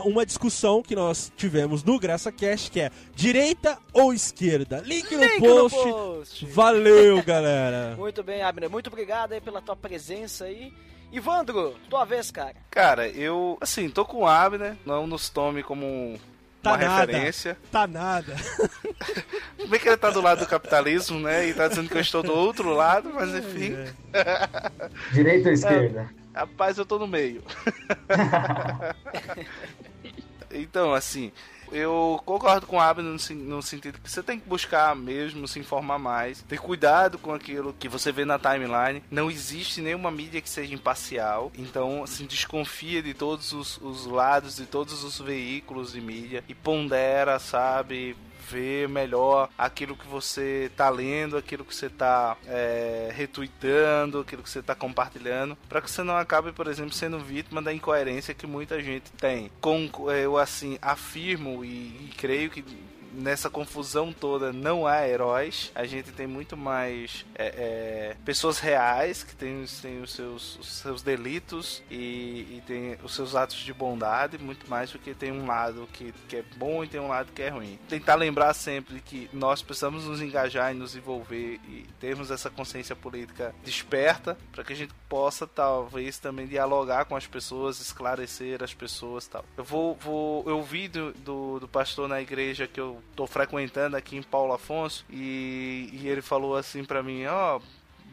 uma discussão que nós tivemos no Graça Cash, que é direita ou esquerda? Link, no, Link post. no post. Valeu, galera. Muito bem, Abner. Muito obrigado aí pela tua presença aí. Ivandro, tua vez, cara. Cara, eu, assim, tô com o Abner, não nos tome como tá uma nada, referência. Tá nada. Bem que ele tá do lado do capitalismo, né? E tá dizendo que eu estou do outro lado, mas enfim. É. Direita ou esquerda? É, rapaz, eu tô no meio. então, assim, eu concordo com o Abner no, no, sentido que você tem que buscar mesmo se informar mais, ter cuidado com aquilo que você vê na timeline. Não existe nenhuma mídia que seja imparcial, então assim, desconfia de todos os, os lados, de todos os veículos de mídia e pondera, sabe? Ver melhor aquilo que você tá lendo, aquilo que você tá é, retweetando, aquilo que você tá compartilhando, para que você não acabe, por exemplo, sendo vítima da incoerência que muita gente tem. Com, eu assim afirmo e, e creio que nessa confusão toda não há heróis. A gente tem muito mais é, é, pessoas reais que têm, têm os, seus, os seus delitos e, e os seus atos de bondade, muito mais do que tem um lado que, que é bom e tem um lado que é ruim. Tentar lembrar sempre que nós precisamos nos engajar e nos envolver e termos essa consciência política desperta para que a gente possa talvez também dialogar com as pessoas, esclarecer as pessoas tal. Eu vou, vou eu vi do, do, do pastor na igreja que eu tô frequentando aqui em Paulo Afonso e, e ele falou assim para mim, ó, oh,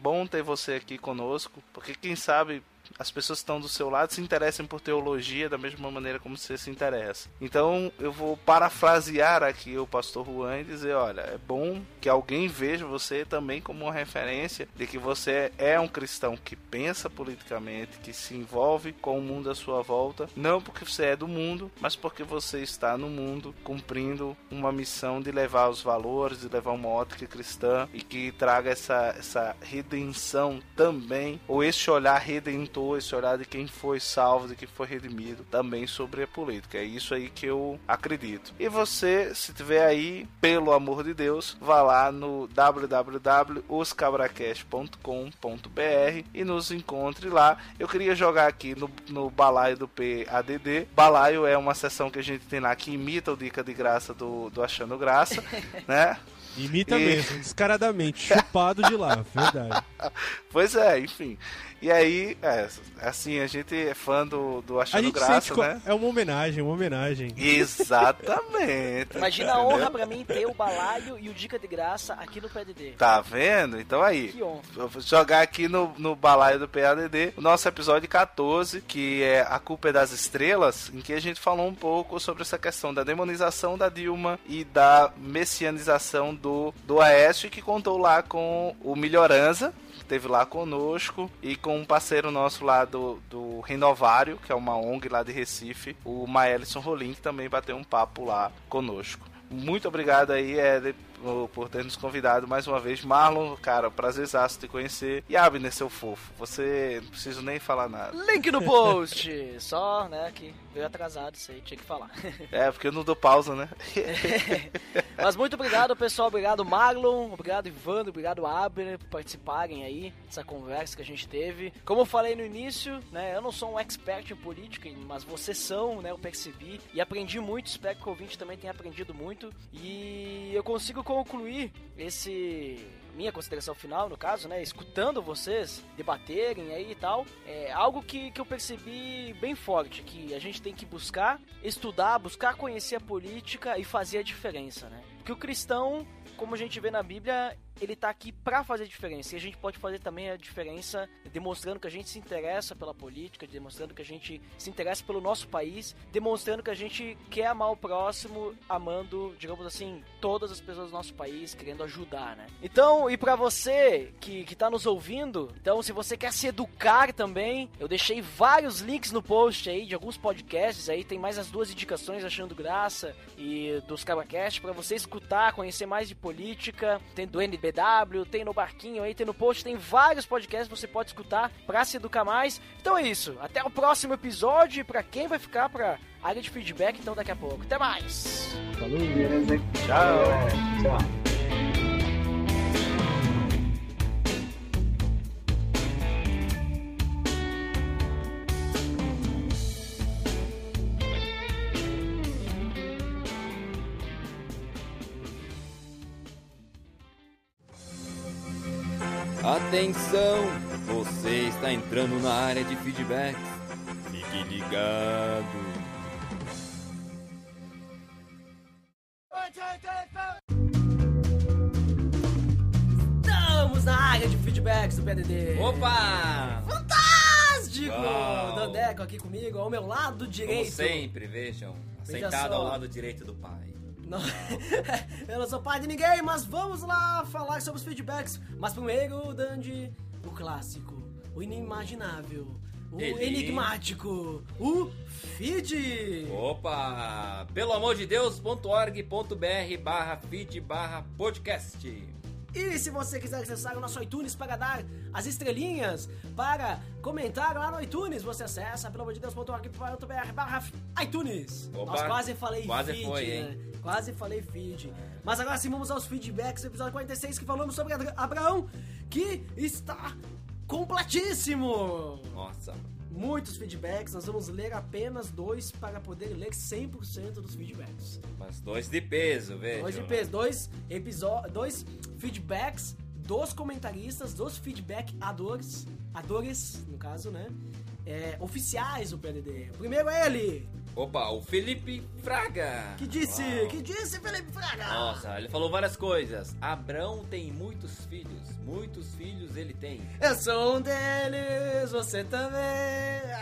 bom ter você aqui conosco, porque quem sabe as pessoas estão do seu lado se interessem por teologia da mesma maneira como você se interessa. Então eu vou parafrasear aqui o pastor Juan e dizer: olha, é bom que alguém veja você também como uma referência de que você é um cristão que pensa politicamente, que se envolve com o mundo à sua volta, não porque você é do mundo, mas porque você está no mundo cumprindo uma missão de levar os valores, de levar uma ótica cristã e que traga essa, essa redenção também, ou esse olhar redentor, esse olhar de quem foi salvo, de quem foi redimido, também sobre a política. É isso aí que eu acredito. E você, se tiver aí, pelo amor de Deus, vá lá no www.oscabracast.com.br e nos encontre lá. Eu queria jogar aqui no, no balaio do PADD. Balaio é uma sessão que a gente tem lá que imita o Dica de Graça do, do Achando Graça, né? Imita E- mesmo, descaradamente, chupado de lá, verdade. Pois é, enfim. E aí, é, assim, a gente é fã do, do Achando Graça, né? é uma homenagem, uma homenagem. Exatamente. Imagina a honra pra mim ter o balaio e o Dica de Graça aqui no PDD. Tá vendo? Então aí. Que honra. Jogar aqui no, no balaio do PADD o nosso episódio 14, que é A Culpa é das Estrelas, em que a gente falou um pouco sobre essa questão da demonização da Dilma e da messianização do, do Aécio, que contou lá com o Melhoranza, esteve lá conosco, e com um parceiro nosso lá do, do Renovário, que é uma ONG lá de Recife, o Maelson Rolim, que também bateu um papo lá conosco. Muito obrigado aí, Éder, por- por ter nos convidado mais uma vez. Marlon, cara, prazerzaço te conhecer. E Abner, seu fofo, você não preciso nem falar nada. Link no post! Só, né, que veio atrasado isso aí, tinha que falar. É, porque eu não dou pausa, né? Mas muito obrigado, pessoal. Obrigado, Marlon. Obrigado, Ivandro. Obrigado, Abner, por participarem aí dessa conversa que a gente teve. Como eu falei no início, né, eu não sou um expert em política, mas vocês são, né, eu percebi. E aprendi muito, espero que o ouvinte também tenha aprendido muito. E eu consigo concluir esse minha consideração final, no caso, né? Escutando vocês debaterem aí e tal, é algo que, que eu percebi bem forte, que a gente tem que buscar estudar, buscar conhecer a política e fazer a diferença, né? Porque o cristão, como a gente vê na Bíblia, ele tá aqui pra fazer diferença. E a gente pode fazer também a diferença demonstrando que a gente se interessa pela política, demonstrando que a gente se interessa pelo nosso país, demonstrando que a gente quer amar o próximo, amando, digamos assim, todas as pessoas do nosso país, querendo ajudar, né? Então, e pra você que, que tá nos ouvindo, então se você quer se educar também, eu deixei vários links no post aí de alguns podcasts aí, tem mais as duas indicações achando graça e dos Cabracast pra você escutar, conhecer mais de política, tem do NBW, tem no Barquinho aí, tem no post, tem vários podcasts que você pode escutar pra se educar mais. Então é isso, até o próximo episódio e pra quem vai ficar pra área de feedback, então daqui a pouco. Até mais! Falou. Beleza? Tchau. Tchau. Atenção! Você está entrando na área de feedbacks. Fique ligado. Estamos na área de feedbacks do PDD. Opa! Fantástico! Uau! Dandeco aqui comigo, ao meu lado Como direito. sempre, vejam. Veja Sentado ao lado direito do pai. Não, eu não sou pai de ninguém, mas vamos lá falar sobre os feedbacks. Mas primeiro, Dandy, o clássico, o inimaginável, o Ele. enigmático, o feed. Opa! Pelo amor de Deus.org.br barra feed barra podcast. E se você quiser acessar o nosso iTunes para dar as estrelinhas, para comentar lá no iTunes, você acessa pelo amor de Deus.org.br barra iTunes. Opa, Nossa, quase falei quase feed, foi, né? Quase falei feed. Mas agora sim vamos aos feedbacks do episódio 46 que falamos sobre Abraão, que está completíssimo. Nossa. Muitos feedbacks, nós vamos ler apenas dois para poder ler 100% dos feedbacks. Mas dois de peso, veja. Dois IPs, dois episódios, dois feedbacks dos comentaristas, dos feedback adores, adores, no caso, né? é, oficiais do PDD. O primeiro é ele. Opa, o Felipe Fraga. Que disse? Uau. Que disse, Felipe Fraga? Nossa, ele falou várias coisas. Abrão tem muitos filhos. Muitos filhos ele tem. Eu sou um deles, você também.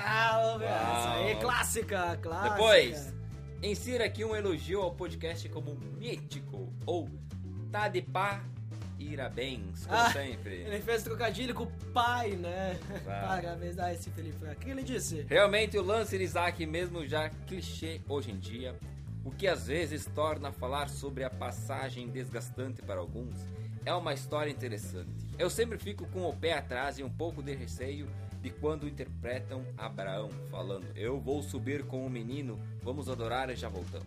Ah, essa aí, clássica, clássica. Depois, insira aqui um elogio ao podcast como mítico ou tá de pá irabens, como Ah, sempre. Ele fez trocadilho com o pai, né? Uau. Parabéns a esse Felipe Fraga. O que ele disse? Realmente o lance de Isaac, mesmo já clichê hoje em dia, o que às vezes torna falar sobre a passagem desgastante para alguns, é uma história interessante. Eu sempre fico com o pé atrás e um pouco de receio de quando interpretam Abraão falando: Eu vou subir com o menino, vamos adorar e já voltamos.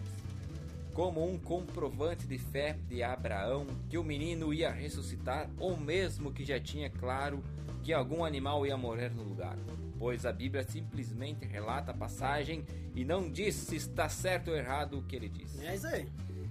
Como um comprovante de fé de Abraão que o menino ia ressuscitar, ou mesmo que já tinha claro que algum animal ia morrer no lugar. Pois a Bíblia simplesmente relata a passagem e não diz se está certo ou errado o que ele disse. É isso aí.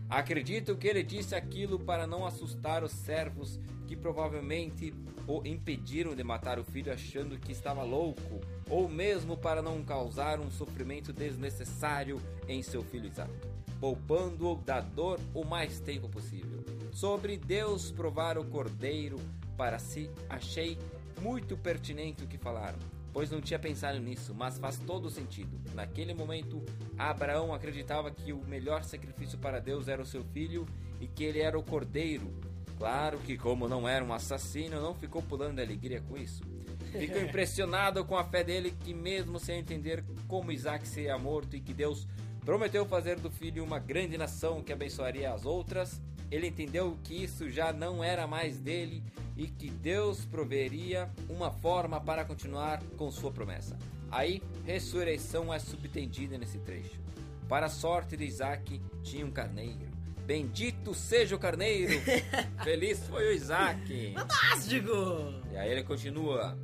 Acredito que ele disse aquilo para não assustar os servos que provavelmente o impediram de matar o filho achando que estava louco, ou mesmo para não causar um sofrimento desnecessário em seu filho Isaac, poupando-o da dor o mais tempo possível. Sobre Deus provar o cordeiro para si, achei muito pertinente o que falaram, pois não tinha pensado nisso, mas faz todo sentido. Naquele momento, Abraão acreditava que o melhor sacrifício para Deus era o seu filho e que ele era o cordeiro. Claro que, como não era um assassino, não ficou pulando de alegria com isso. Ficou impressionado com a fé dele, que, mesmo sem entender como Isaac seria morto e que Deus prometeu fazer do filho uma grande nação que abençoaria as outras, ele entendeu que isso já não era mais dele e que Deus proveria uma forma para continuar com sua promessa. Aí, ressurreição é subtendida nesse trecho. Para a sorte de Isaac, tinha um carneiro. Bendito seja o carneiro! Feliz foi o Isaac! Fantástico! E aí ele continua: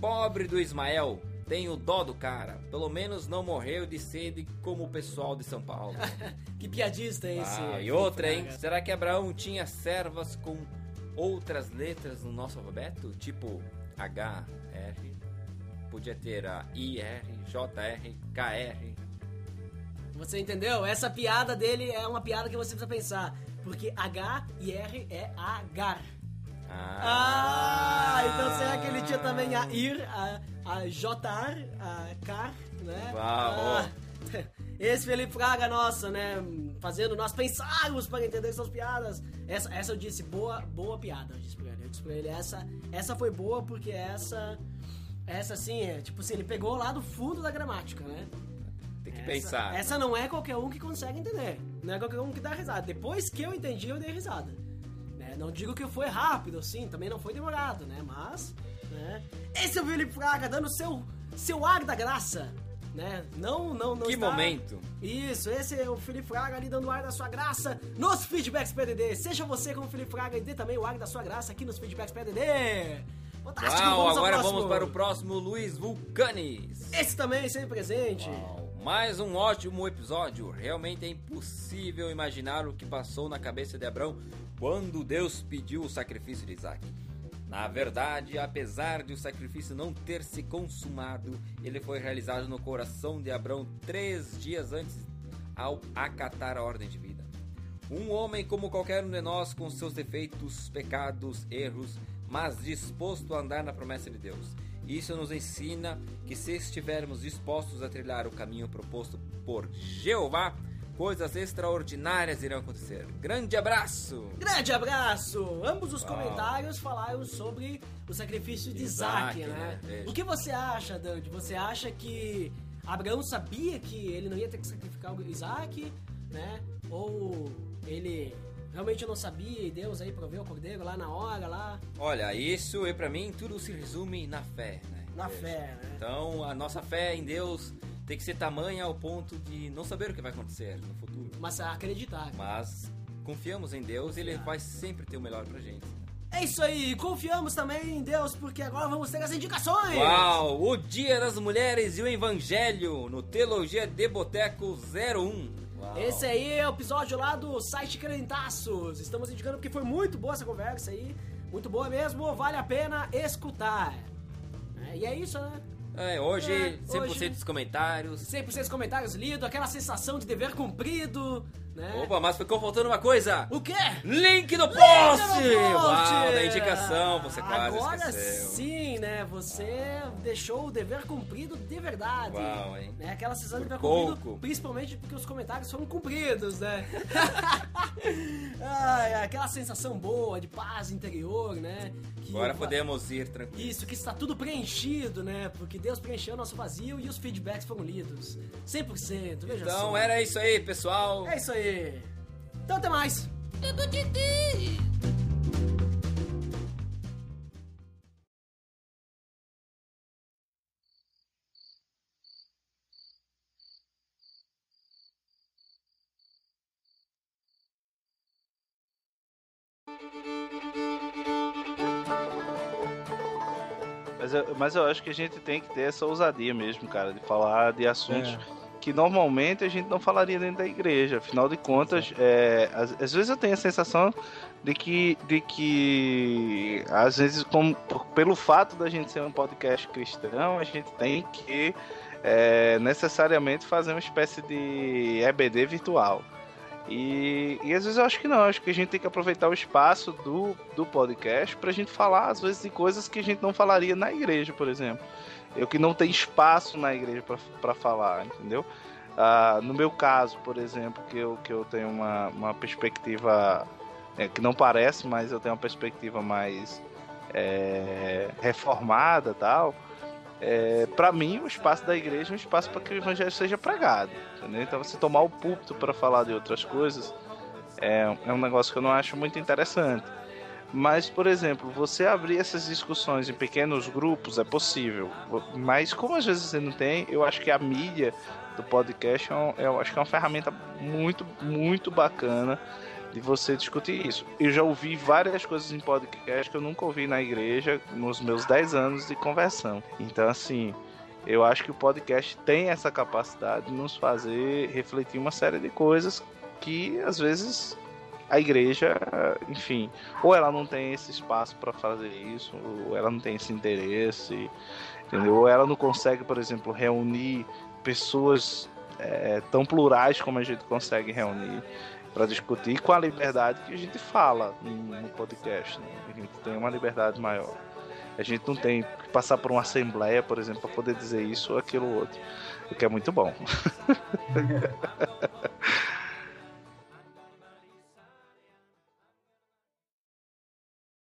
Pobre do Ismael, tenho dó do cara. Pelo menos não morreu de sede como o pessoal de São Paulo. Que piadista é esse? Ah, e outra, hein? Será que Abraão tinha servas com outras letras no nosso alfabeto? Tipo H, R. Podia ter a I, R, J, R, K, R. Você entendeu? Essa piada dele é uma piada que você precisa pensar. Porque H e R é agar. Ah, então será que ele tinha também a ir, a, a jotar, a car, né? Uau, Ah, esse Felipe Fraga, nossa, né? Fazendo nós pensarmos para entender essas piadas. Essa, essa eu disse, boa, boa piada, eu disse pra ele. Eu disse pra ele, essa, essa foi boa porque essa, essa assim, é, tipo assim, ele pegou lá do fundo da gramática, né? Tem que Essa- pensar. Essa não é qualquer um que consegue entender. Não é qualquer um que dá risada. Depois que eu entendi, eu dei risada. Né? Não digo que foi rápido, sim, também não foi demorado, né? Mas, né? Esse é o Felipe Fraga dando seu, seu ar da graça, né? Não, não, não Que está- momento. Isso, esse é o Felipe Fraga ali dando o ar da sua graça nos feedbacks PDD. Seja você como o Felipe Fraga e dê também o ar da sua graça aqui nos feedbacks PDD. Fantástico, Uau, vamos agora vamos para o próximo Luiz Vulcanes. Esse também, sempre presente. Uau, Mais um ótimo episódio. Realmente é impossível imaginar o que passou na cabeça de Abraão quando Deus pediu o sacrifício de Isaac. Na verdade, apesar de o sacrifício não ter se consumado, ele foi realizado no coração de Abraão três dias antes ao acatar a ordem de vida. Um homem como qualquer um de nós, com seus defeitos, pecados, erros, mas disposto a andar na promessa de Deus. Isso nos ensina que se estivermos dispostos a trilhar o caminho proposto por Jeová, coisas extraordinárias irão acontecer. Grande abraço! Grande abraço! Ambos os comentários falaram sobre o sacrifício de Isaac, Isaac, né? né? O que você acha, Dante? Você acha que Abraão sabia que ele não ia ter que sacrificar o Isaac, né? Ou ele realmente não sabia e Deus aí proveu o cordeiro lá na hora, lá Olha, isso e para mim tudo se resume na fé, né? na Veja. fé, né? Então, a nossa fé em Deus tem que ser tamanha ao ponto de não saber o que vai acontecer no futuro. Mas acreditar. Mas confiamos em Deus e Ele vai sempre ter o melhor pra gente. É isso aí, confiamos também em Deus, porque agora vamos ter as indicações! Uau! O Dia das Mulheres e o Evangelho no Teologia de Boteco 01. Uau. Esse aí é o episódio lá do site Crentaços. Estamos indicando porque foi muito boa essa conversa aí. Muito boa mesmo, vale a pena escutar. É, e é isso, né? É, hoje, É, 100% hoje- dos comentários. 100% dos comentários lidos, aquela sensação de dever cumprido, né? Opa, mas ficou faltando uma coisa. O quê? Link no post! Link no post! Uau, da indicação, você quase Agora esqueceu. sim, né? Você deixou o dever cumprido de verdade. Uau, hein? Né? Aquela sensação de Por dever cumprido, pouco. principalmente porque os comentários foram cumpridos, né? Ai, aquela sensação boa de paz interior, né? Agora podemos ir tranquilo. Isso, que está tudo preenchido, né? Porque Deus preencheu nosso vazio e os feedbacks foram lidos. 100%, veja só. Então era isso aí, pessoal. É isso aí. Então até mais. Mas eu, acho que a gente tem que ter essa ousadia mesmo, cara, de falar de assuntos É. que normalmente a gente não falaria dentro da igreja. Afinal de contas, é, às, às vezes eu tenho a sensação de que, de que às vezes, como, pelo fato da gente ser um podcast cristão, a gente tem que é, necessariamente fazer uma espécie de EBD virtual. E, e às vezes eu acho que não, acho que a gente tem que aproveitar o espaço do, do podcast pra gente falar, às vezes, de coisas que a gente não falaria na igreja, por exemplo. Eu que não tenho espaço na igreja pra falar, entendeu? Ah, no meu caso, por exemplo, que eu, que eu tenho uma, uma perspectiva é, que não parece, mas eu tenho uma perspectiva mais é, reformada tal. É, para mim, o espaço da igreja é um espaço para que o evangelho seja pregado. Entendeu? Então, você tomar o púlpito para falar de outras coisas é, é um negócio que eu não acho muito interessante. Mas, por exemplo, você abrir essas discussões em pequenos grupos é possível. Mas como às vezes você não tem, eu acho que a mídia do podcast é eu acho que é uma ferramenta muito, muito bacana de você discutir isso. Eu já ouvi várias coisas em podcast que eu nunca ouvi na igreja nos meus 10 anos de conversão. Então, assim, eu acho que o podcast tem essa capacidade de nos fazer refletir uma série de coisas que às vezes a igreja, enfim, ou ela não tem esse espaço para fazer isso, ou ela não tem esse interesse, entendeu? Ou ela não consegue, por exemplo, reunir pessoas é, tão plurais como a gente consegue reunir para discutir com a liberdade que a gente fala no podcast. Né? A gente tem uma liberdade maior. A gente não tem que passar por uma assembleia, por exemplo, para poder dizer isso ou aquilo outro. O que é muito bom.